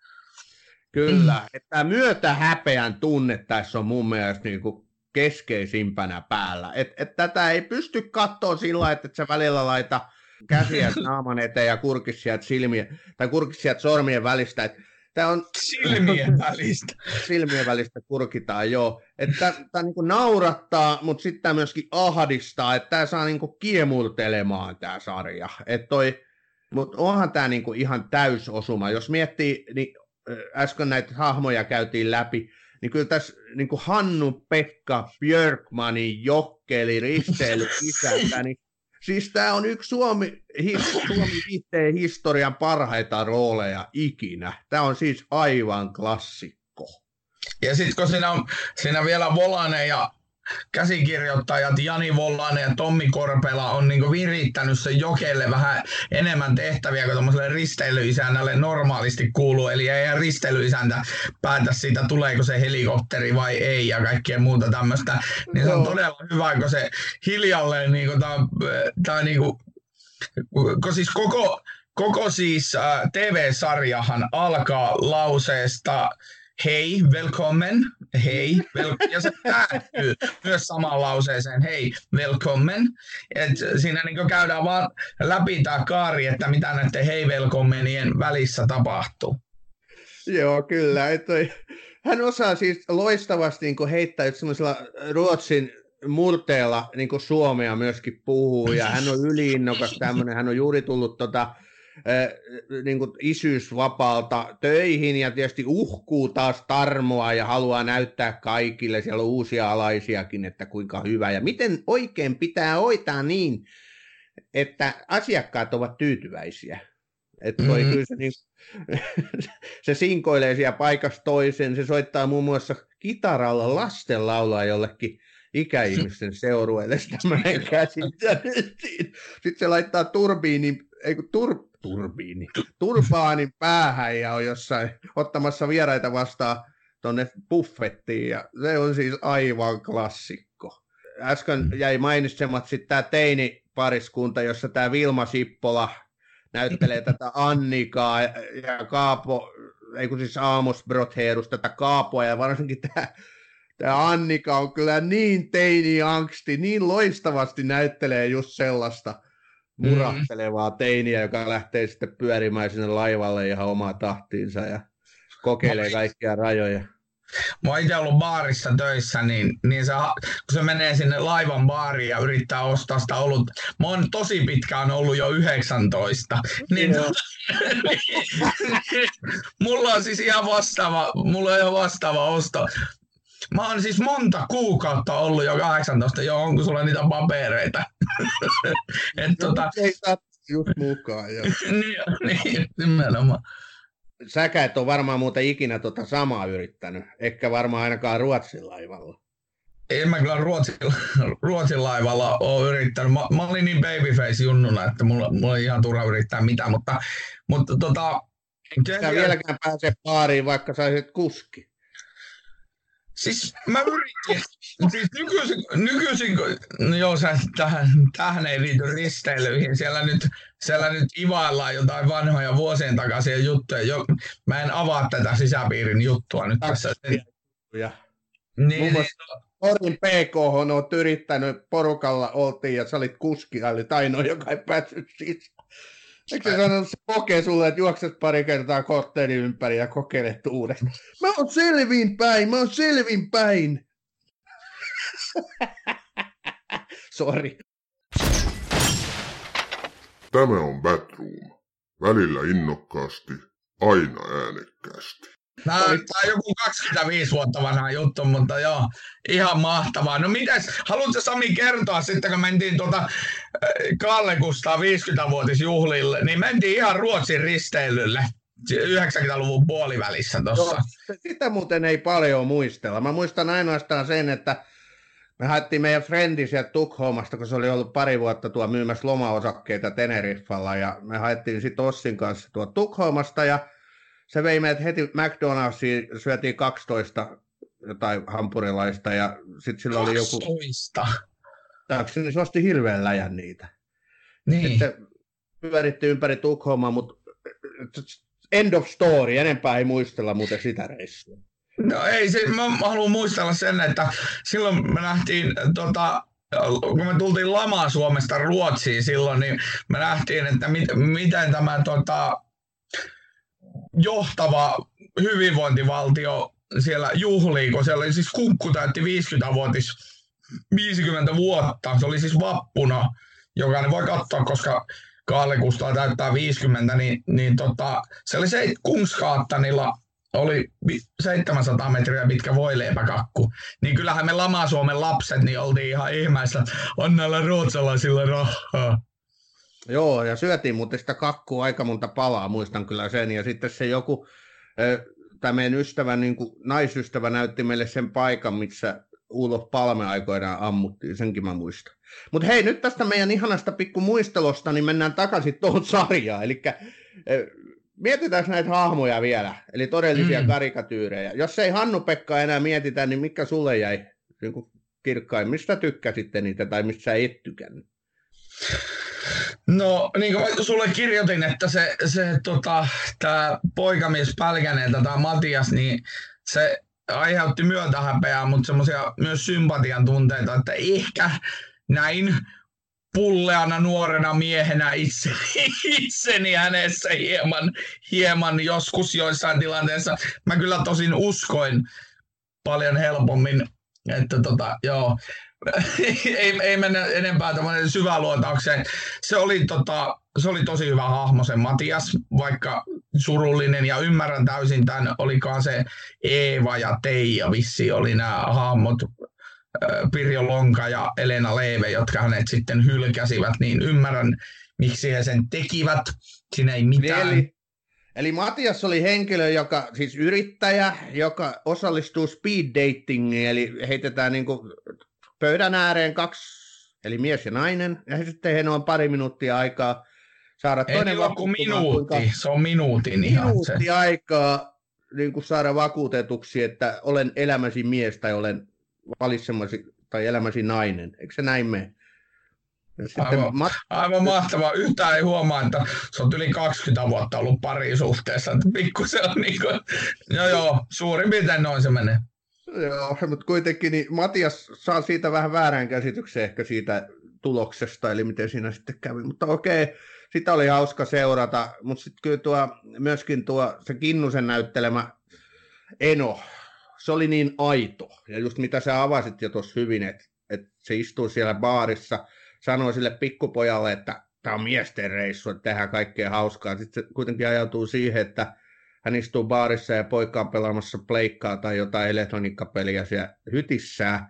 Kyllä, mm. että myötä häpeän tunne tässä on mun mielestä niin kuin keskeisimpänä päällä. Et, et tätä ei pysty katsoa sillä että se välillä laita käsiä naaman eteen ja kurkis sieltä silmiä, tai kurkis sieltä sormien välistä. Että Tämä on... Silmien välistä. Silmien välistä kurkitaan, joo. Että tämä niinku naurattaa, mutta sitten tämä myöskin ahdistaa, että tämä saa niinku kiemurtelemaan tämä sarja. Että toi, mutta onhan tämä niinku ihan täysosuma. Jos miettii, niin äsken näitä hahmoja käytiin läpi, niin kyllä tässä niin kuin Hannu, Pekka, Björkmanin, Jokkeli, Risteily, isäntä, niin Siis tämä on yksi Suomi, his, Suomi historian parhaita rooleja ikinä. Tämä on siis aivan klassikko. Ja sitten kun siinä on siinä vielä Volane ja käsikirjoittajat Jani Vollanen ja Tommi Korpela on niin virittänyt sen jokelle vähän enemmän tehtäviä kuin tuommoiselle risteilyisännälle normaalisti kuuluu. Eli ei risteilyisäntä päätä siitä, tuleeko se helikopteri vai ei ja kaikkea muuta tämmöistä. Niin se on todella hyvä, kun se hiljalleen, niin kuin, niin kuin, kun siis koko, koko siis äh, TV-sarjahan alkaa lauseesta hei, velkommen, hei, vel- ja se päättyy myös samaan lauseeseen, hei, velkommen. Et siinä niin käydään vaan läpi tämä kaari, että mitä näiden hei, velkommenien välissä tapahtuu. Joo, kyllä. Että hän osaa siis loistavasti niin heittää semmoisella Ruotsin murteella niin Suomea myöskin puhuu, ja hän on yliinnokas tämmöinen, hän on juuri tullut tota, niin kuin isyysvapaalta töihin ja tietysti uhkuu taas tarmoa ja haluaa näyttää kaikille, siellä on uusia alaisiakin, että kuinka hyvä ja miten oikein pitää hoitaa niin, että asiakkaat ovat tyytyväisiä. Että toi mm-hmm. kyllä se, niin, se sinkoilee siellä paikasta toisen, se soittaa muun muassa kitaralla lastenlaulaa jollekin ikäihmisten seurueelle tämmöinen käsittely. Sitten se laittaa turbiinin, ei kun tur, turbiini, turbaanin päähän ja on jossain ottamassa vieraita vastaan tuonne buffettiin ja se on siis aivan klassikko. Äsken jäi mainitsemat sitten tämä teini pariskunta, jossa tämä Vilma Sippola näyttelee tätä Annikaa ja Kaapo, ei kun siis Amos Brotheerus tätä Kaapoa ja varsinkin tämä Tämä Annika on kyllä niin teini-angsti, niin loistavasti näyttelee just sellaista. Murahtelevaa mm. teiniä, joka lähtee sitten pyörimään sinne laivalle ihan omaa tahtiinsa ja kokeilee kaikkia rajoja. Mä oon itse ollut baarissa töissä, niin, niin se, kun se menee sinne laivan baariin ja yrittää ostaa sitä ollut, mä oon tosi pitkään ollut jo 19, niin, mulla on siis ihan vastaava, mulla on ihan vastaava osto. Mä oon siis monta kuukautta ollut jo 18, joo, onko sulla niitä papereita? Et, no, tota... Ei saa just mukaan, joo. niin, niin, nimenomaan. Säkä et ole varmaan muuten ikinä tota samaa yrittänyt, ehkä varmaan ainakaan Ruotsin laivalla. En mä kyllä Ruotsin, Ruotsin laivalla ole yrittänyt. Mä, mä olin niin babyface junnuna, että mulla, mulla oli ihan turha yrittää mitään, mutta, mutta tota... Sä vieläkään pääse baariin, vaikka sä olisit kuski. Siis mä yritin, siis nykyisin, nykyisin no joo, sä, tähän, tähän ei liity risteilyihin, siellä nyt, siellä nyt ivaillaan jotain vanhoja vuosien takaisia juttuja, jo, mä en avaa tätä sisäpiirin juttua nyt tässä. Ja. Niin, Muun muassa niin, PK on yrittänyt, porukalla oltiin ja sä olit kuski, oli ainoa, joka ei päässyt sisään. Eikö se sanonut, se kokee sulle, että juokset pari kertaa kortteeni ympäri ja kokeilet uudestaan? Mä oon selvin päin, mä oon selvin päin. Sori. Tämä on Batroom. Välillä innokkaasti, aina äänekkäästi. Tämä on, tämä on joku 25 vuotta vanha juttu, mutta joo, ihan mahtavaa. No mites, haluatko Sami kertoa sitten, kun mentiin tuota äh, Kalle Kustaa 50-vuotisjuhlille, niin mentiin ihan Ruotsin risteilylle 90-luvun puolivälissä tuossa. Sitä muuten ei paljon muistella. Mä muistan ainoastaan sen, että me haettiin meidän frendi sieltä Tukholmasta, kun se oli ollut pari vuotta tuo myymässä lomaosakkeita Teneriffalla, ja me haettiin sitten Ossin kanssa tuo Tukholmasta, ja se vei meidät heti McDonald'siin, syötiin 12 jotain hampurilaista ja sitten sillä oli joku... 12? Taaksi, niin se osti hirveän läjän niitä. Niin. Sitten pyöritti ympäri Tukholmaa, mutta end of story, enempää ei muistella muuten sitä reissua. No ei, se, mä haluan muistella sen, että silloin me nähtiin tota, kun me tultiin lamaa Suomesta Ruotsiin silloin, niin me nähtiin, että mit, miten tämä tota, johtava hyvinvointivaltio siellä juhlii, kun siellä oli siis kunkku täytti 50 vuotis 50 vuotta. Se oli siis vappuna. Jokainen voi katsoa, koska Kalle Kustaa täyttää 50, niin, niin tota, se oli se Kungskaattanilla oli 700 metriä pitkä voileipäkakku. Niin kyllähän me Lama-Suomen lapset niin oltiin ihan ihmeessä, on näillä ruotsalaisilla rahaa. Joo, ja syötiin muuten sitä kakkua aika monta palaa, muistan kyllä sen. Ja sitten se joku tämä meidän ystävä, niin kuin, naisystävä näytti meille sen paikan, missä Ulof Palme aikoinaan ammuttiin, senkin mä muistan. Mutta hei, nyt tästä meidän ihanasta pikku muistelosta, niin mennään takaisin tuohon sarjaan. Eli mietitään näitä hahmoja vielä, eli todellisia mm. karikatyyrejä. Jos ei Hannu-Pekka enää mietitä, niin mikä sulle jäi niin kirkkain? Mistä tykkäsitte niitä tai mistä et tykännyt? No, niin kuin sulle kirjoitin, että se, se tota, tämä poikamies Pälkäneeltä, tämä Matias, niin se aiheutti myötähäpeää, mutta semmoisia myös sympatian tunteita, että ehkä näin pulleana nuorena miehenä itse, itseni hänessä hieman, hieman joskus joissain tilanteissa. Mä kyllä tosin uskoin paljon helpommin, että tota, joo, ei, ei mennä enempää tämmöinen syväluotaukseen. Se oli, tota, se oli tosi hyvä hahmo se Matias, vaikka surullinen ja ymmärrän täysin tämän, olikaan se Eeva ja Teija vissi oli nämä hahmot, Pirjo Lonka ja Elena Leeve, jotka hänet sitten hylkäsivät, niin ymmärrän, miksi he sen tekivät. Siinä ei mitään. Eli, eli Matias oli henkilö, joka, siis yrittäjä, joka osallistuu speed datingiin, eli heitetään niin kuin pöydän ääreen kaksi, eli mies ja nainen, ja sitten heillä on pari minuuttia aikaa saada Ei toinen vakuutus. minuutti, kuinka... se on minuutin ihan Minuutti se. aikaa niin kuin saada vakuutetuksi, että olen elämäsi mies tai olen valitsemasi tai elämäsi nainen. Eikö se näin mene? aivan, mat- aivan mahtavaa. Yhtään ei huomaa, että se on yli 20 vuotta ollut parisuhteessa. Pikkusen on niin kuin, joo joo, suurin piirtein noin se menee. Joo, mutta kuitenkin niin Matias saa siitä vähän väärän käsityksen ehkä siitä tuloksesta, eli miten siinä sitten kävi. Mutta okei, sitä oli hauska seurata, mutta sitten kyllä tuo, myöskin tuo se Kinnusen näyttelemä Eno, se oli niin aito. Ja just mitä sä avasit jo tuossa hyvin, että, että se istuu siellä baarissa, sanoi sille pikkupojalle, että tämä on miesten reissu, että tehdään kaikkea hauskaa. Sitten se kuitenkin ajautuu siihen, että hän istuu baarissa ja poika on pelaamassa pleikkaa tai jotain elektroniikkapeliä siellä hytissään.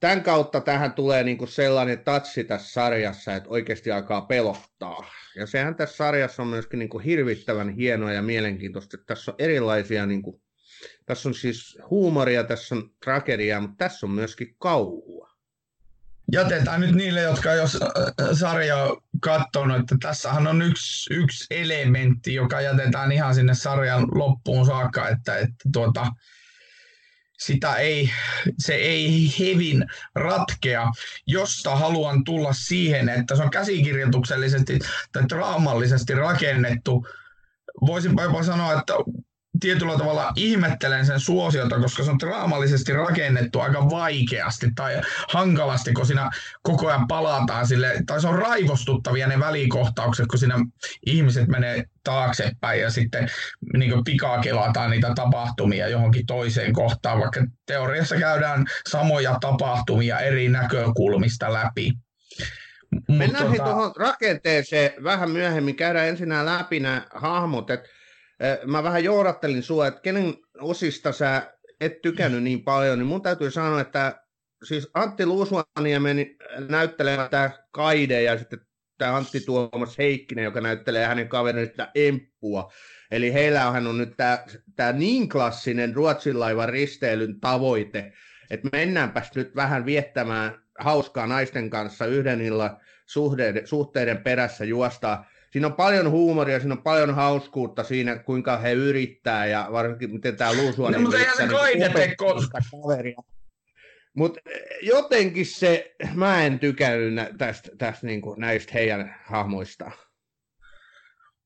Tämän kautta tähän tulee niin kuin sellainen tatsi tässä sarjassa, että oikeasti alkaa pelottaa. Ja sehän tässä sarjassa on myöskin niin kuin hirvittävän hienoa ja mielenkiintoista, tässä on erilaisia, niin kuin, tässä on siis huumoria, tässä on tragediaa, mutta tässä on myöskin kauhua jätetään nyt niille, jotka jos äh, sarjaa katsonut, että tässähän on yksi, yksi elementti, joka jätetään ihan sinne sarjan loppuun saakka, että, että tuota, sitä ei, se ei hevin ratkea, josta haluan tulla siihen, että se on käsikirjoituksellisesti tai draamallisesti rakennettu. Voisin jopa sanoa, että tietyllä tavalla ihmettelen sen suosiota, koska se on draamallisesti rakennettu aika vaikeasti tai hankalasti, kun siinä koko ajan palataan sille, tai se on raivostuttavia ne välikohtaukset, kun siinä ihmiset menee taaksepäin ja sitten niin pikaa kelataan niitä tapahtumia johonkin toiseen kohtaan, vaikka teoriassa käydään samoja tapahtumia eri näkökulmista läpi. Mennään tota... tuohon rakenteeseen vähän myöhemmin. Käydään ensin läpi nämä hahmot. Että mä vähän johdattelin sua, että kenen osista sä et tykännyt niin paljon, niin mun täytyy sanoa, että siis Antti Luusuaniemen näyttelee tämä Kaide ja sitten tämä Antti Tuomas Heikkinen, joka näyttelee hänen kaverinsa Emppua. Eli heillä on nyt tämä, tämä niin klassinen Ruotsin laivan risteilyn tavoite, että mennäänpäs nyt vähän viettämään hauskaa naisten kanssa yhden illan suhteiden, suhteiden perässä juostaa siinä on paljon huumoria, siinä on paljon hauskuutta siinä, kuinka he yrittää ja varsinkin miten tämä Luusuoni no, mutta eihän se kaidete kaveria. Mutta jotenkin se, mä en tykännyt tästä, tästä niin kuin näistä heidän hahmoistaan.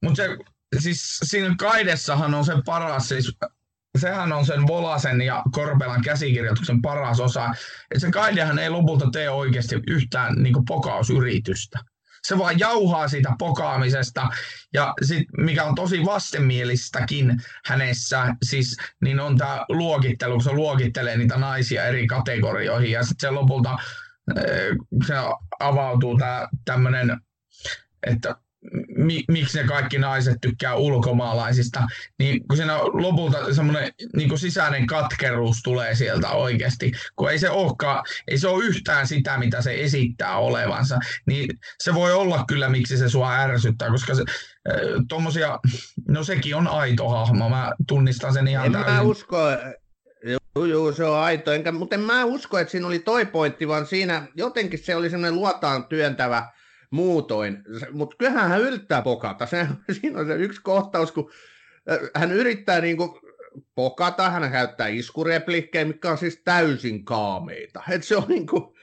Mutta se, siis siinä kaidessahan on se paras, siis sehän on sen Volasen ja Korpelan käsikirjoituksen paras osa. Että se kaidehan ei lopulta tee oikeasti yhtään niin pokausyritystä se vaan jauhaa siitä pokaamisesta. Ja sit, mikä on tosi vastenmielistäkin hänessä, siis, niin on tämä luokittelu, kun se luokittelee niitä naisia eri kategorioihin. Ja sitten se lopulta se avautuu tämä tämmöinen, että mi, miksi ne kaikki naiset tykkää ulkomaalaisista, niin kun siinä lopulta semmoinen niin sisäinen katkeruus tulee sieltä oikeasti, kun ei se olekaan, ei se ole yhtään sitä, mitä se esittää olevansa, niin se voi olla kyllä, miksi se sua ärsyttää, koska se, tommosia, no sekin on aito hahmo, mä tunnistan sen ihan en täysin. mä usko, Joo, joo, se on aito. Enkä, mutta en mä usko, että siinä oli toi pointti, vaan siinä jotenkin se oli semmoinen luotaan työntävä muutoin. Mutta kyllähän hän yrittää pokata. Se, siinä on se yksi kohtaus, kun hän yrittää niin kuin pokata, hän käyttää iskureplikkejä, mikä on siis täysin kaameita. Et se on niin kuin,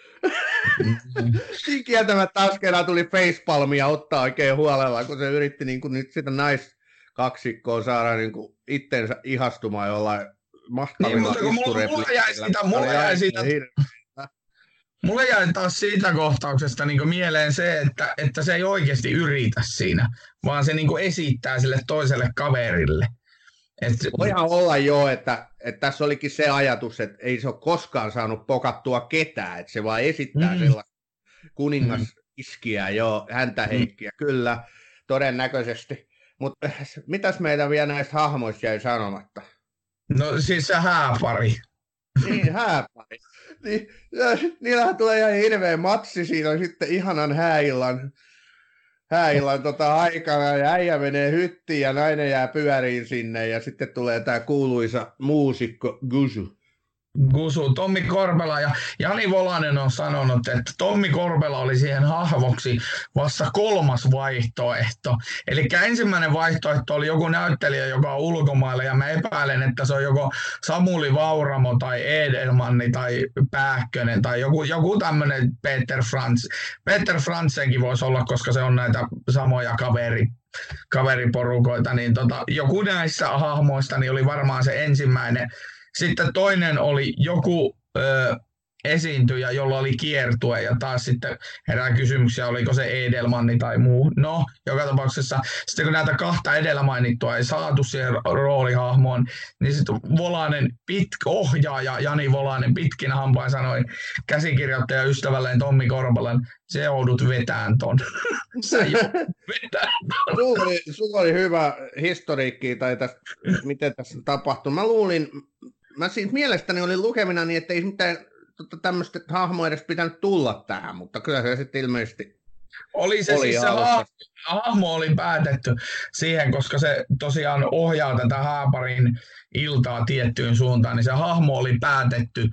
niin kieltämättä äsken tuli facepalmia ottaa oikein huolella, kun se yritti niin kuin nyt sitä naiskaksikkoa saada niin kuin itsensä ihastumaan jollain mahtavilla niin, mutta kun mulla, mulla jäi siitä, mulla jäi siitä, Mulle jäi taas siitä kohtauksesta niin mieleen se, että, että se ei oikeasti yritä siinä, vaan se niin esittää sille toiselle kaverille. Et... Voihan olla jo, että, että tässä olikin se ajatus, että ei se ole koskaan saanut pokattua ketään, että se vaan esittää mm. sellaista kuningas mm. joo, häntä mm. heikkiä, mm. kyllä, todennäköisesti. Mutta mitäs meitä vielä näistä hahmoista jäi sanomatta? No siis se hääpari. Niin, hääpari. Niin, ja, niillähän tulee ihan hirveä matsi siinä sitten ihanan hääillan, hääillan tota aikana ja äijä menee hyttiin ja nainen jää pyöriin sinne ja sitten tulee tämä kuuluisa muusikko Gusu. Gusu, Tommi Korpela ja Jani Volanen on sanonut, että Tommi Korpela oli siihen hahvoksi vasta kolmas vaihtoehto. Eli ensimmäinen vaihtoehto oli joku näyttelijä, joka on ulkomailla ja mä epäilen, että se on joko Samuli Vauramo tai Edelmanni tai Pääkkönen tai joku, joku tämmöinen Peter Franz. Peter Franzenkin voisi olla, koska se on näitä samoja kaveri, kaveriporukoita, niin tota, joku näissä hahmoista niin oli varmaan se ensimmäinen sitten toinen oli joku ö, esiintyjä, jolla oli kiertue ja taas sitten herää kysymyksiä, oliko se Edelmanni tai muu. No, joka tapauksessa sitten kun näitä kahta edellä mainittua ei saatu siihen roolihahmoon, niin sitten Volanen pit, ohjaaja Jani Volanen pitkin hampain sanoi käsikirjoittaja ystävälleen Tommi Korpalan, se joudut vetään ton. Sä vetään ton. Sulla oli, sulla oli hyvä historiikki tai tästä, miten tässä tapahtui. Mä luulin, mä siis mielestäni olin lukemina niin, että ei mitään tota, tämmöistä hahmoa edes pitänyt tulla tähän, mutta kyllä se sitten ilmeisesti oli se oli siis se hahmo, hahmo oli päätetty siihen, koska se tosiaan ohjaa tätä Haaparin iltaa tiettyyn suuntaan, niin se hahmo oli päätetty,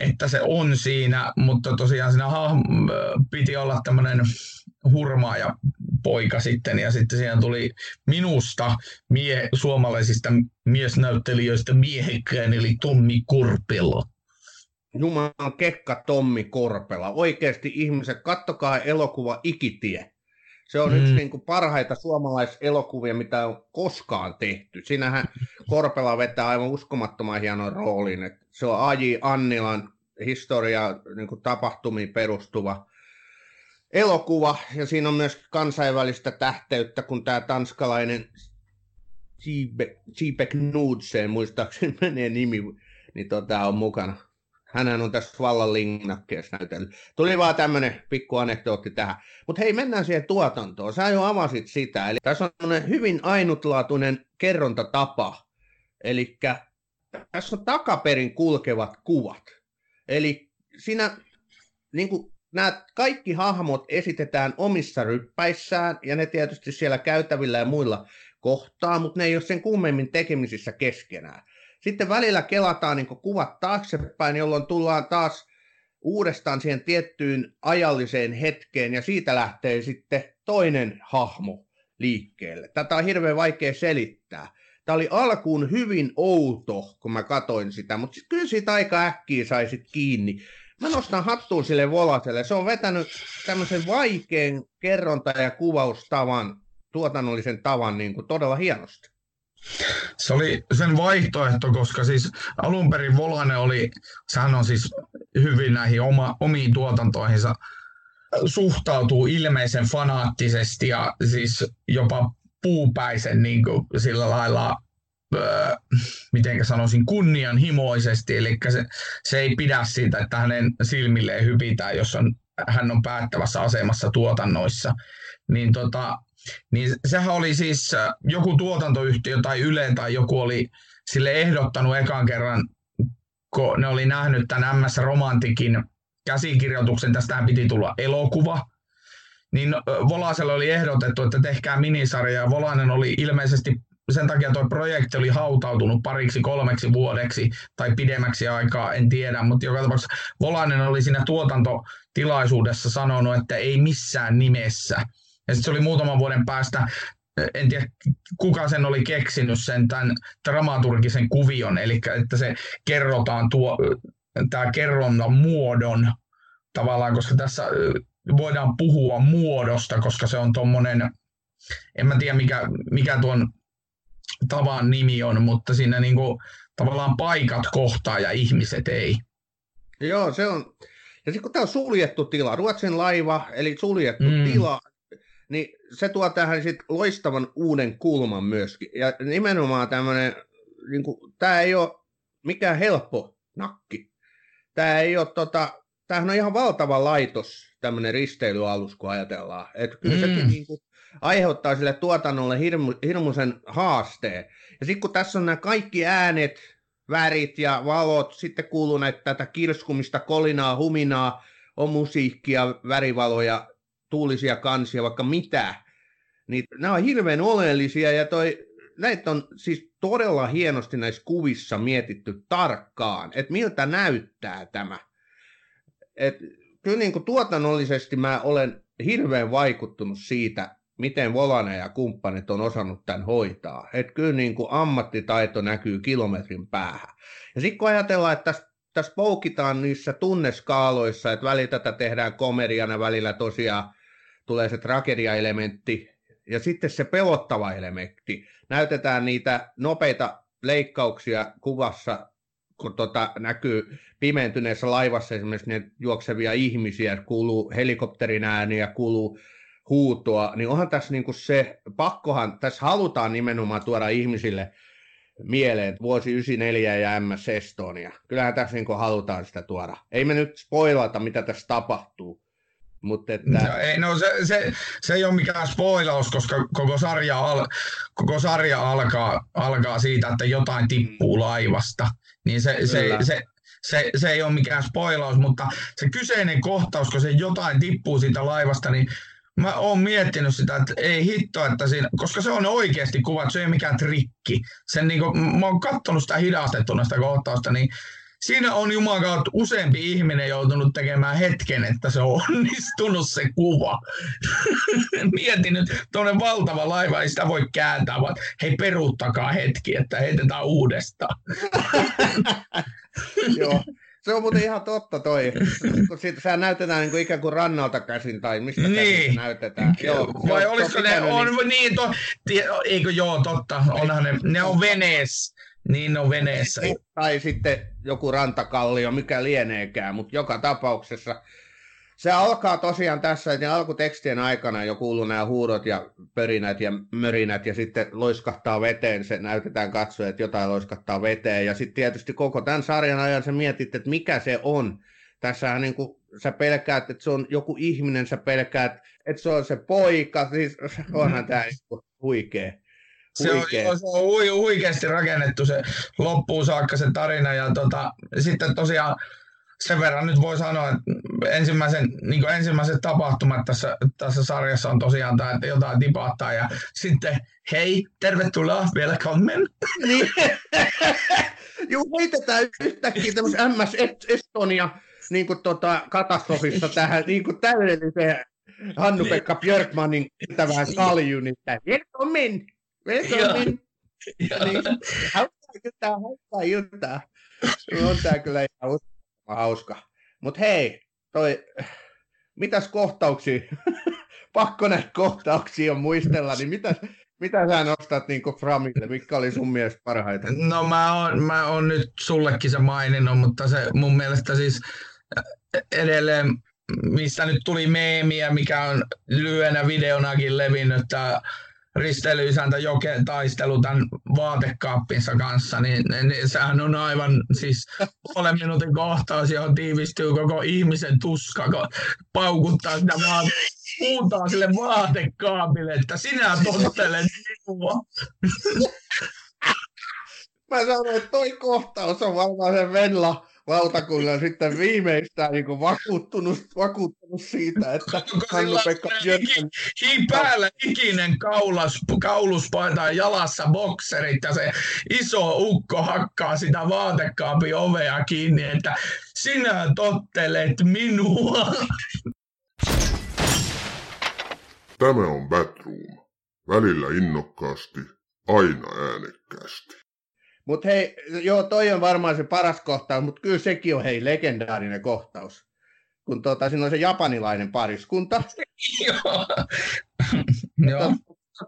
että se on siinä, mutta tosiaan siinä hahmo, piti olla tämmöinen hurmaaja poika sitten, ja sitten siinä tuli minusta mie, suomalaisista miesnäyttelijöistä miehekkään, eli Tommi Korpela. Jumalan kekka Tommi Korpela. Oikeasti ihmiset, kattokaa elokuva Ikitie. Se on mm. yksi niin kuin parhaita suomalaiselokuvia, mitä on koskaan tehty. Siinähän Korpela vetää aivan uskomattoman hienon roolin. se on Aji Annilan historia niin kuin tapahtumiin perustuva elokuva, ja siinä on myös kansainvälistä tähteyttä, kun tämä tanskalainen Jeepek Knudsen, muistaakseni menee nimi, niin tota, on mukana. Hänhän on tässä vallan linnakkeessa näytellyt. Tuli vaan tämmöinen pikku anekdootti tähän. Mutta hei, mennään siihen tuotantoon. Sä jo avasit sitä. Eli tässä on hyvin ainutlaatuinen kerrontatapa. Eli tässä on takaperin kulkevat kuvat. Eli siinä niin kuin nämä kaikki hahmot esitetään omissa ryppäissään, ja ne tietysti siellä käytävillä ja muilla kohtaa, mutta ne ei ole sen kummemmin tekemisissä keskenään. Sitten välillä kelataan niin kuvat taaksepäin, jolloin tullaan taas uudestaan siihen tiettyyn ajalliseen hetkeen, ja siitä lähtee sitten toinen hahmo liikkeelle. Tätä on hirveän vaikea selittää. Tämä oli alkuun hyvin outo, kun mä katoin sitä, mutta kyllä siitä aika äkkiä saisit kiinni mä nostan hattuun sille Volaselle. Se on vetänyt tämmöisen vaikean kerronta- ja kuvaustavan, tuotannollisen tavan niin kuin todella hienosti. Se oli sen vaihtoehto, koska siis alun perin Volane oli, sehän on siis hyvin näihin oma, omiin tuotantoihinsa suhtautuu ilmeisen fanaattisesti ja siis jopa puupäisen niin kuin sillä lailla Öö, miten sanoisin, kunnianhimoisesti, eli se, se ei pidä siitä, että hänen silmilleen hypitään, jos on, hän on päättävässä asemassa tuotannoissa. Niin tota, Niin sehän oli siis joku tuotantoyhtiö tai Yle tai joku oli sille ehdottanut ekan kerran, kun ne oli nähnyt tämän MS Romantikin käsikirjoituksen, tästä piti tulla elokuva, niin Volaselle oli ehdotettu, että tehkää minisarja, ja Volanen oli ilmeisesti sen takia tuo projekti oli hautautunut pariksi kolmeksi vuodeksi tai pidemmäksi aikaa, en tiedä, mutta joka tapauksessa Volanen oli siinä tuotantotilaisuudessa sanonut, että ei missään nimessä. Ja sitten se oli muutaman vuoden päästä, en tiedä kuka sen oli keksinyt sen tämän dramaturgisen kuvion, eli että se kerrotaan tuo, tämä kerronnan muodon tavallaan, koska tässä voidaan puhua muodosta, koska se on tuommoinen, en mä tiedä mikä, mikä tuon tavan nimi on, mutta siinä niinku, tavallaan paikat kohtaa ja ihmiset ei. Joo, se on. Ja sitten kun tämä on suljettu tila, Ruotsin laiva, eli suljettu mm. tila, niin se tuo tähän sit loistavan uuden kulman myöskin. Ja nimenomaan tämmöinen, niin tämä ei ole mikään helppo nakki. Tämä ei ole tota, tämähän on ihan valtava laitos, tämmöinen risteilyalus, kun ajatellaan. Että kyllä mm. sekin niin kuin, aiheuttaa sille tuotannolle hirmu, hirmuisen haasteen. Ja sitten kun tässä on nämä kaikki äänet, värit ja valot, sitten kuuluu näitä tätä kirskumista, kolinaa, huminaa, on musiikkia, värivaloja, tuulisia kansia, vaikka mitä. Niin nämä on hirveän oleellisia ja toi, näitä on siis todella hienosti näissä kuvissa mietitty tarkkaan, että miltä näyttää tämä. Et, kyllä niin kuin tuotannollisesti mä olen hirveän vaikuttunut siitä, miten Volane ja kumppanit on osannut tämän hoitaa. Että kyllä niin kuin ammattitaito näkyy kilometrin päähän. Ja sitten kun ajatellaan, että tässä, tässä poukitaan niissä tunneskaaloissa, että välillä tätä tehdään komediana, välillä tosiaan tulee se tragediaelementti ja sitten se pelottava elementti. Näytetään niitä nopeita leikkauksia kuvassa, kun tota, näkyy pimentyneessä laivassa esimerkiksi ne juoksevia ihmisiä, kuuluu helikopterin ääniä, kuuluu huutoa, niin onhan tässä niin kuin se, pakkohan, tässä halutaan nimenomaan tuoda ihmisille mieleen vuosi 94 ja MS Estonia. Kyllähän tässä niin halutaan sitä tuoda. Ei me nyt spoilata, mitä tässä tapahtuu. Mutta että... No, ei, no se, se, se, ei ole mikään spoilaus, koska koko sarja, al, koko sarja alkaa, alkaa siitä, että jotain tippuu laivasta. Niin se, se, se, se, se ei ole mikään spoilaus, mutta se kyseinen kohtaus, kun se jotain tippuu siitä laivasta, niin mä oon miettinyt sitä, että ei hitto, että siinä, koska se on oikeasti kuva, se ei ole mikään trikki. Sen niin kuin, mä oon katsonut sitä hidastettuna sitä kohtausta, niin siinä on Jumalan kautta useampi ihminen joutunut tekemään hetken, että se on onnistunut se kuva. Mietin nyt, tuonne valtava laiva, ei sitä voi kääntää, vaan hei peruuttakaa hetki, että heitetään uudestaan. Joo, se on muuten ihan totta toi, kun siitä, sehän näytetään niin kuin ikään kuin rannalta käsin tai mistä niin. käsin näytetään. Joo, Vai joo, olisiko ne, on, niin, niin to, eikö joo, totta, onhan ne, ne on veneessä. Niin on veneessä. Tai sitten joku rantakallio, mikä lieneekään, mutta joka tapauksessa se alkaa tosiaan tässä, että alkutekstien aikana jo kuuluu nämä huudot ja pörinät ja mörinät ja sitten loiskahtaa veteen, se näytetään katsoa, että jotain loiskahtaa veteen ja sitten tietysti koko tämän sarjan ajan sä mietit, että mikä se on. Tässähän niin kuin, sä pelkäät, että se on joku ihminen, sä pelkäät, että se on se poika, siis onhan tämä niin huikea. Se on, se on hui, huikeasti rakennettu se loppuun saakka se tarina ja tota, sitten tosiaan sen verran nyt voi sanoa, että ensimmäisen, niin ensimmäiset tapahtumat tässä, tässä sarjassa on tosiaan tämä, että jotain tipahtaa ja sitten hei, tervetuloa, welcome. Niin. Juu, heitetään yhtäkkiä tämmöisen MS Estonia niin kuin tota, katastrofista tähän niin kuin täydelliseen Hannu-Pekka Björkmanin pitävään kaljuun, että welcome, welcome. Niin, hauskaa iltaa, hauskaa iltaa. On tää kyllä ihan hauska. Mutta hei, toi, mitäs kohtauksia, pakko näitä kohtauksia on muistella, niin mitä, mitä sä nostat niin Framille, mikä oli sun mielestä parhaita? No mä oon, mä oon nyt sullekin se maininnut, mutta se mun mielestä siis edelleen, mistä nyt tuli meemiä, mikä on lyhyenä videonakin levinnyt, tämä risteilyisäntä Joke taistelu tämän vaatekaappinsa kanssa, niin, niin sehän on aivan siis puolen minuutin kohtaus, johon tiivistyy koko ihmisen tuska, kun paukuttaa sitä huutaa sille vaatekaapille, että sinä tottelet minua. Mä sanoin, että toi kohtaus on varmaan se Venla lautakunnan sitten viimeistään niin kuin vakuuttunut, vakuuttunut siitä, että Hannu-Pekka Björkman... Hi, päällä ikinen kaulas, kauluspaita jalassa bokserit ja se iso ukko hakkaa sitä vaatekaapin ovea kiinni, että sinä tottelet minua. Tämä on Batroom. Välillä innokkaasti, aina äänekkäästi. Mutta hei, joo, toi on varmaan se paras kohtaus, mutta kyllä sekin on hei legendaarinen kohtaus. Kun tota, siinä on se japanilainen pariskunta. Joo. Joo.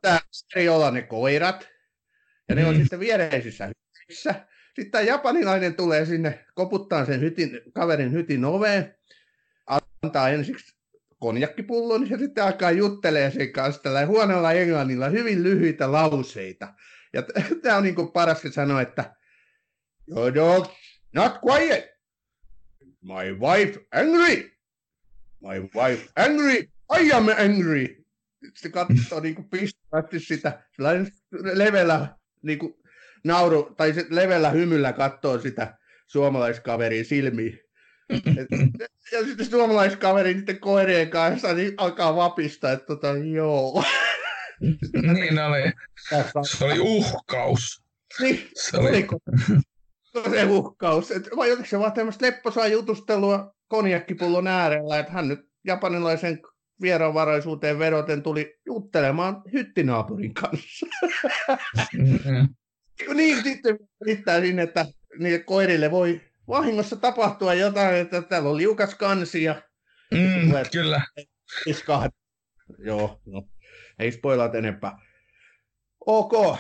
Tämä olla ne koirat, ja ne mm. on sitten viereisissä hytissä. Sitten tämä japanilainen tulee sinne, koputtaa sen hytin, kaverin hytin oveen, antaa ensiksi konjakkipullon ja sitten alkaa juttelee sen kanssa tällä huonolla englannilla hyvin lyhyitä lauseita. Ja tämä on niin kuin parasti sanoa, että Your dog not quiet. My wife angry. My wife angry. I am angry. Sitten katsoo niin kuin pistävästi sitä levellä niin kuin nauru, tai se levellä hymyllä katsoo sitä suomalaiskaverin silmiin. Ja sitten suomalaiskaveri niiden koirien kanssa niin alkaa vapista, että tota, joo. niin oli. Se oli uhkaus. Niin, se oli. se uhkaus. Et, vai oliko se vaan tämmöistä lepposaa jutustelua konjakkipullon äärellä, että hän nyt japanilaisen vieraanvaraisuuteen vedoten tuli juttelemaan hyttinaapurin kanssa. Mm-hmm. niin, sitten riittää sinne, että niille koirille voi vahingossa tapahtua jotain, että täällä on liukas kansi ja... Mm, kyllä. Iskahd. Joo, no. Ei spoilaat enempää. Ok,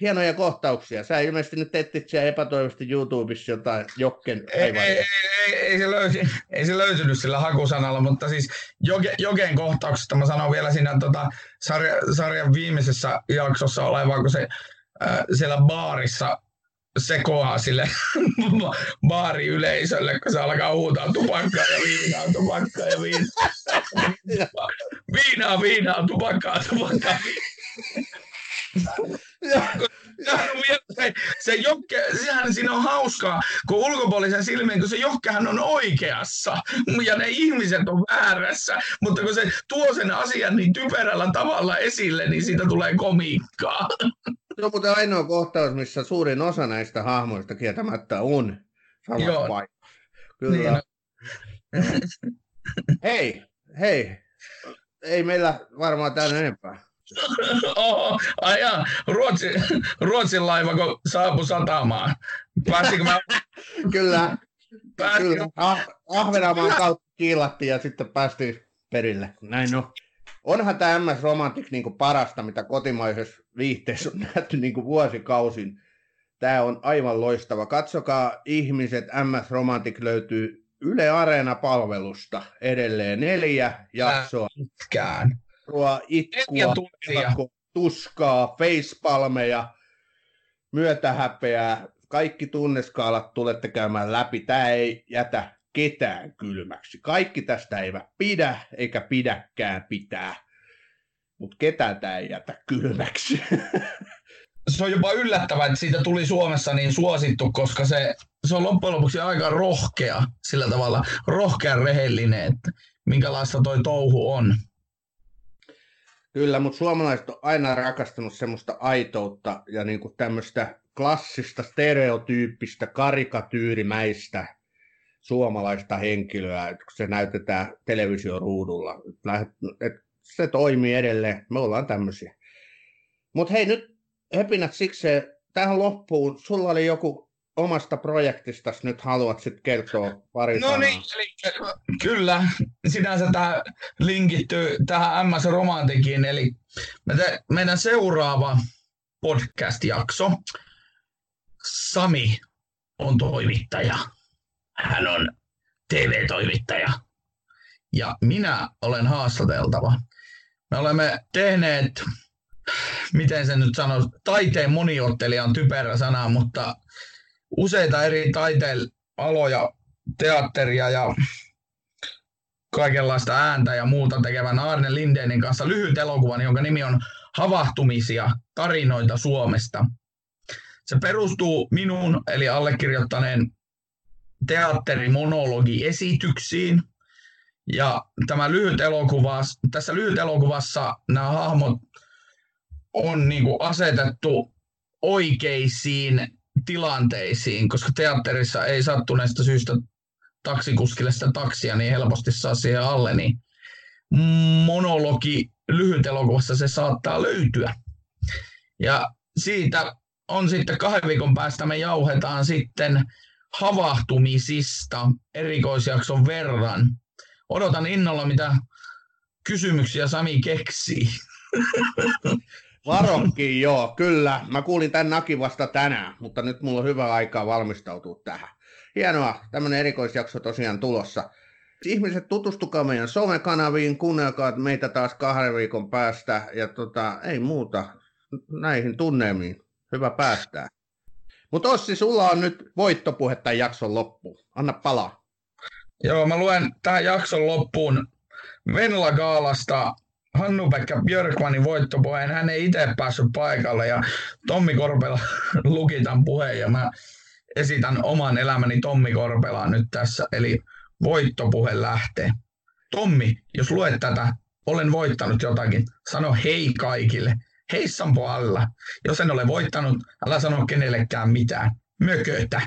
hienoja kohtauksia. Sä ilmeisesti nyt etsit siellä epätoivoisesti YouTubessa jotain Jokken ei, ei, ei, ei, ei, se löysi, ei se löytynyt sillä hakusanalla, mutta siis Joke, Joken kohtauksesta mä sanon vielä siinä tota, sarja, sarjan viimeisessä jaksossa olevaa, kun se äh, siellä baarissa sekoaa sille baariyleisölle, kun se alkaa huutaa tupakkaa ja viinaa, tupakkaa ja viinaa. Viinaa, viinaa, tupakkaa, tupakkaa. se, se jokke, sehän siinä on hauskaa, kun ulkopuolisen silmiin, kun se jokkehan on oikeassa ja ne ihmiset on väärässä, mutta kun se tuo sen asian niin typerällä tavalla esille, niin siitä tulee komiikkaa. Se on muuten ainoa kohtaus, missä suurin osa näistä hahmoista kieltämättä on samassa paikassa. Kyllä. Niin. hei, hei. Ei meillä varmaan täällä enempää. Oho, aja, Ruotsin, Ruotsin laiva, kun saapui satamaan. Pääsikö mä... kyllä, Pääsikö... kyllä. Ah, Ahvenanmaan kautta kiilattiin ja sitten päästiin perille. Näin on. Onhan tämä MS Romantic niin parasta, mitä kotimaisessa viihteessä on nähty niin vuosikausin. Tämä on aivan loistava. Katsokaa ihmiset, MS Romantic löytyy Yle Areena-palvelusta edelleen neljä jaksoa. Pitkään. Ruo, itkua, tuskaa, facepalmeja, myötähäpeää, kaikki tunneskaalat tulette käymään läpi. Tämä ei jätä ketään kylmäksi. Kaikki tästä eivät pidä, eikä pidäkään pitää. Mutta ketään tämä ei jätä kylmäksi. Se on jopa yllättävää, että siitä tuli Suomessa niin suosittu, koska se, se on loppujen lopuksi aika rohkea sillä tavalla, rohkea rehellinen, että minkälaista toi touhu on. Kyllä, mutta suomalaiset on aina rakastanut semmoista aitoutta ja niinku tämmöistä klassista, stereotyyppistä, karikatyyrimäistä suomalaista henkilöä, kun se näytetään televisioruudulla. Että se toimii edelleen. Me ollaan tämmöisiä. Mutta hei, nyt höpinät siksi, tähän loppuun. Sulla oli joku omasta projektista nyt haluat sitten kertoa pari No niin, eli, kyllä. Sinänsä tämä linkittyy tähän MS Romantikin, eli meidän seuraava podcast-jakso. Sami on toimittaja. Hän on TV-toimittaja. Ja minä olen haastateltava. Me olemme tehneet miten se nyt sanoo, taiteen moniottelija on typerä sana, mutta useita eri taiteen aloja, teatteria ja kaikenlaista ääntä ja muuta tekevän Arne Lindénin kanssa lyhyt elokuva, jonka nimi on Havahtumisia, tarinoita Suomesta. Se perustuu minun, eli allekirjoittaneen teatterimonologiesityksiin. Ja tämä lyhyt elokuva, tässä lyhyt elokuvassa nämä hahmot on niin kuin asetettu oikeisiin tilanteisiin, koska teatterissa ei sattuneesta syystä taksikuskille sitä taksia niin helposti saa siihen alle, niin monologi lyhyt elokuvassa se saattaa löytyä. Ja siitä on sitten kahden viikon päästä me jauhetaan sitten havahtumisista erikoisjakson verran. Odotan innolla, mitä kysymyksiä Sami keksii. Varokki, joo, kyllä. Mä kuulin tämän nakin vasta tänään, mutta nyt mulla on hyvä aikaa valmistautua tähän. Hienoa, tämmöinen erikoisjakso tosiaan tulossa. Ihmiset, tutustukaa meidän somekanaviin, kuunnelkaa meitä taas kahden viikon päästä ja tota, ei muuta näihin tunnelmiin. Hyvä päästää. Mutta Ossi, sulla on nyt voittopuhe tämän jakson loppuun. Anna palaa. Joo, mä luen tähän jakson loppuun Venla Gaalasta Hannu-Pekka Björkmanin voittopuheen. Hän ei itse päässyt paikalle ja Tommi Korpela luki tämän puheen ja mä esitän oman elämäni Tommi Korpelaan nyt tässä. Eli voittopuhe lähtee. Tommi, jos luet tätä, olen voittanut jotakin. Sano hei kaikille. Hei Sampo alla. Jos en ole voittanut, älä sano kenellekään mitään. Mökötä.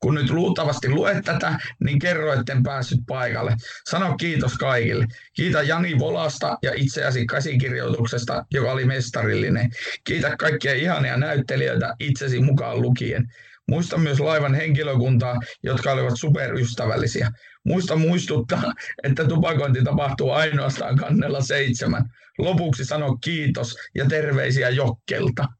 Kun nyt luultavasti luet tätä, niin kerro, etten päässyt paikalle. Sano kiitos kaikille. Kiitä Jani Volasta ja itseäsi käsikirjoituksesta, joka oli mestarillinen. Kiitä kaikkia ihania näyttelijöitä itsesi mukaan lukien. Muista myös laivan henkilökuntaa, jotka olivat superystävällisiä. Muista muistuttaa, että tupakointi tapahtuu ainoastaan kannella seitsemän. Lopuksi sano kiitos ja terveisiä Jokkelta.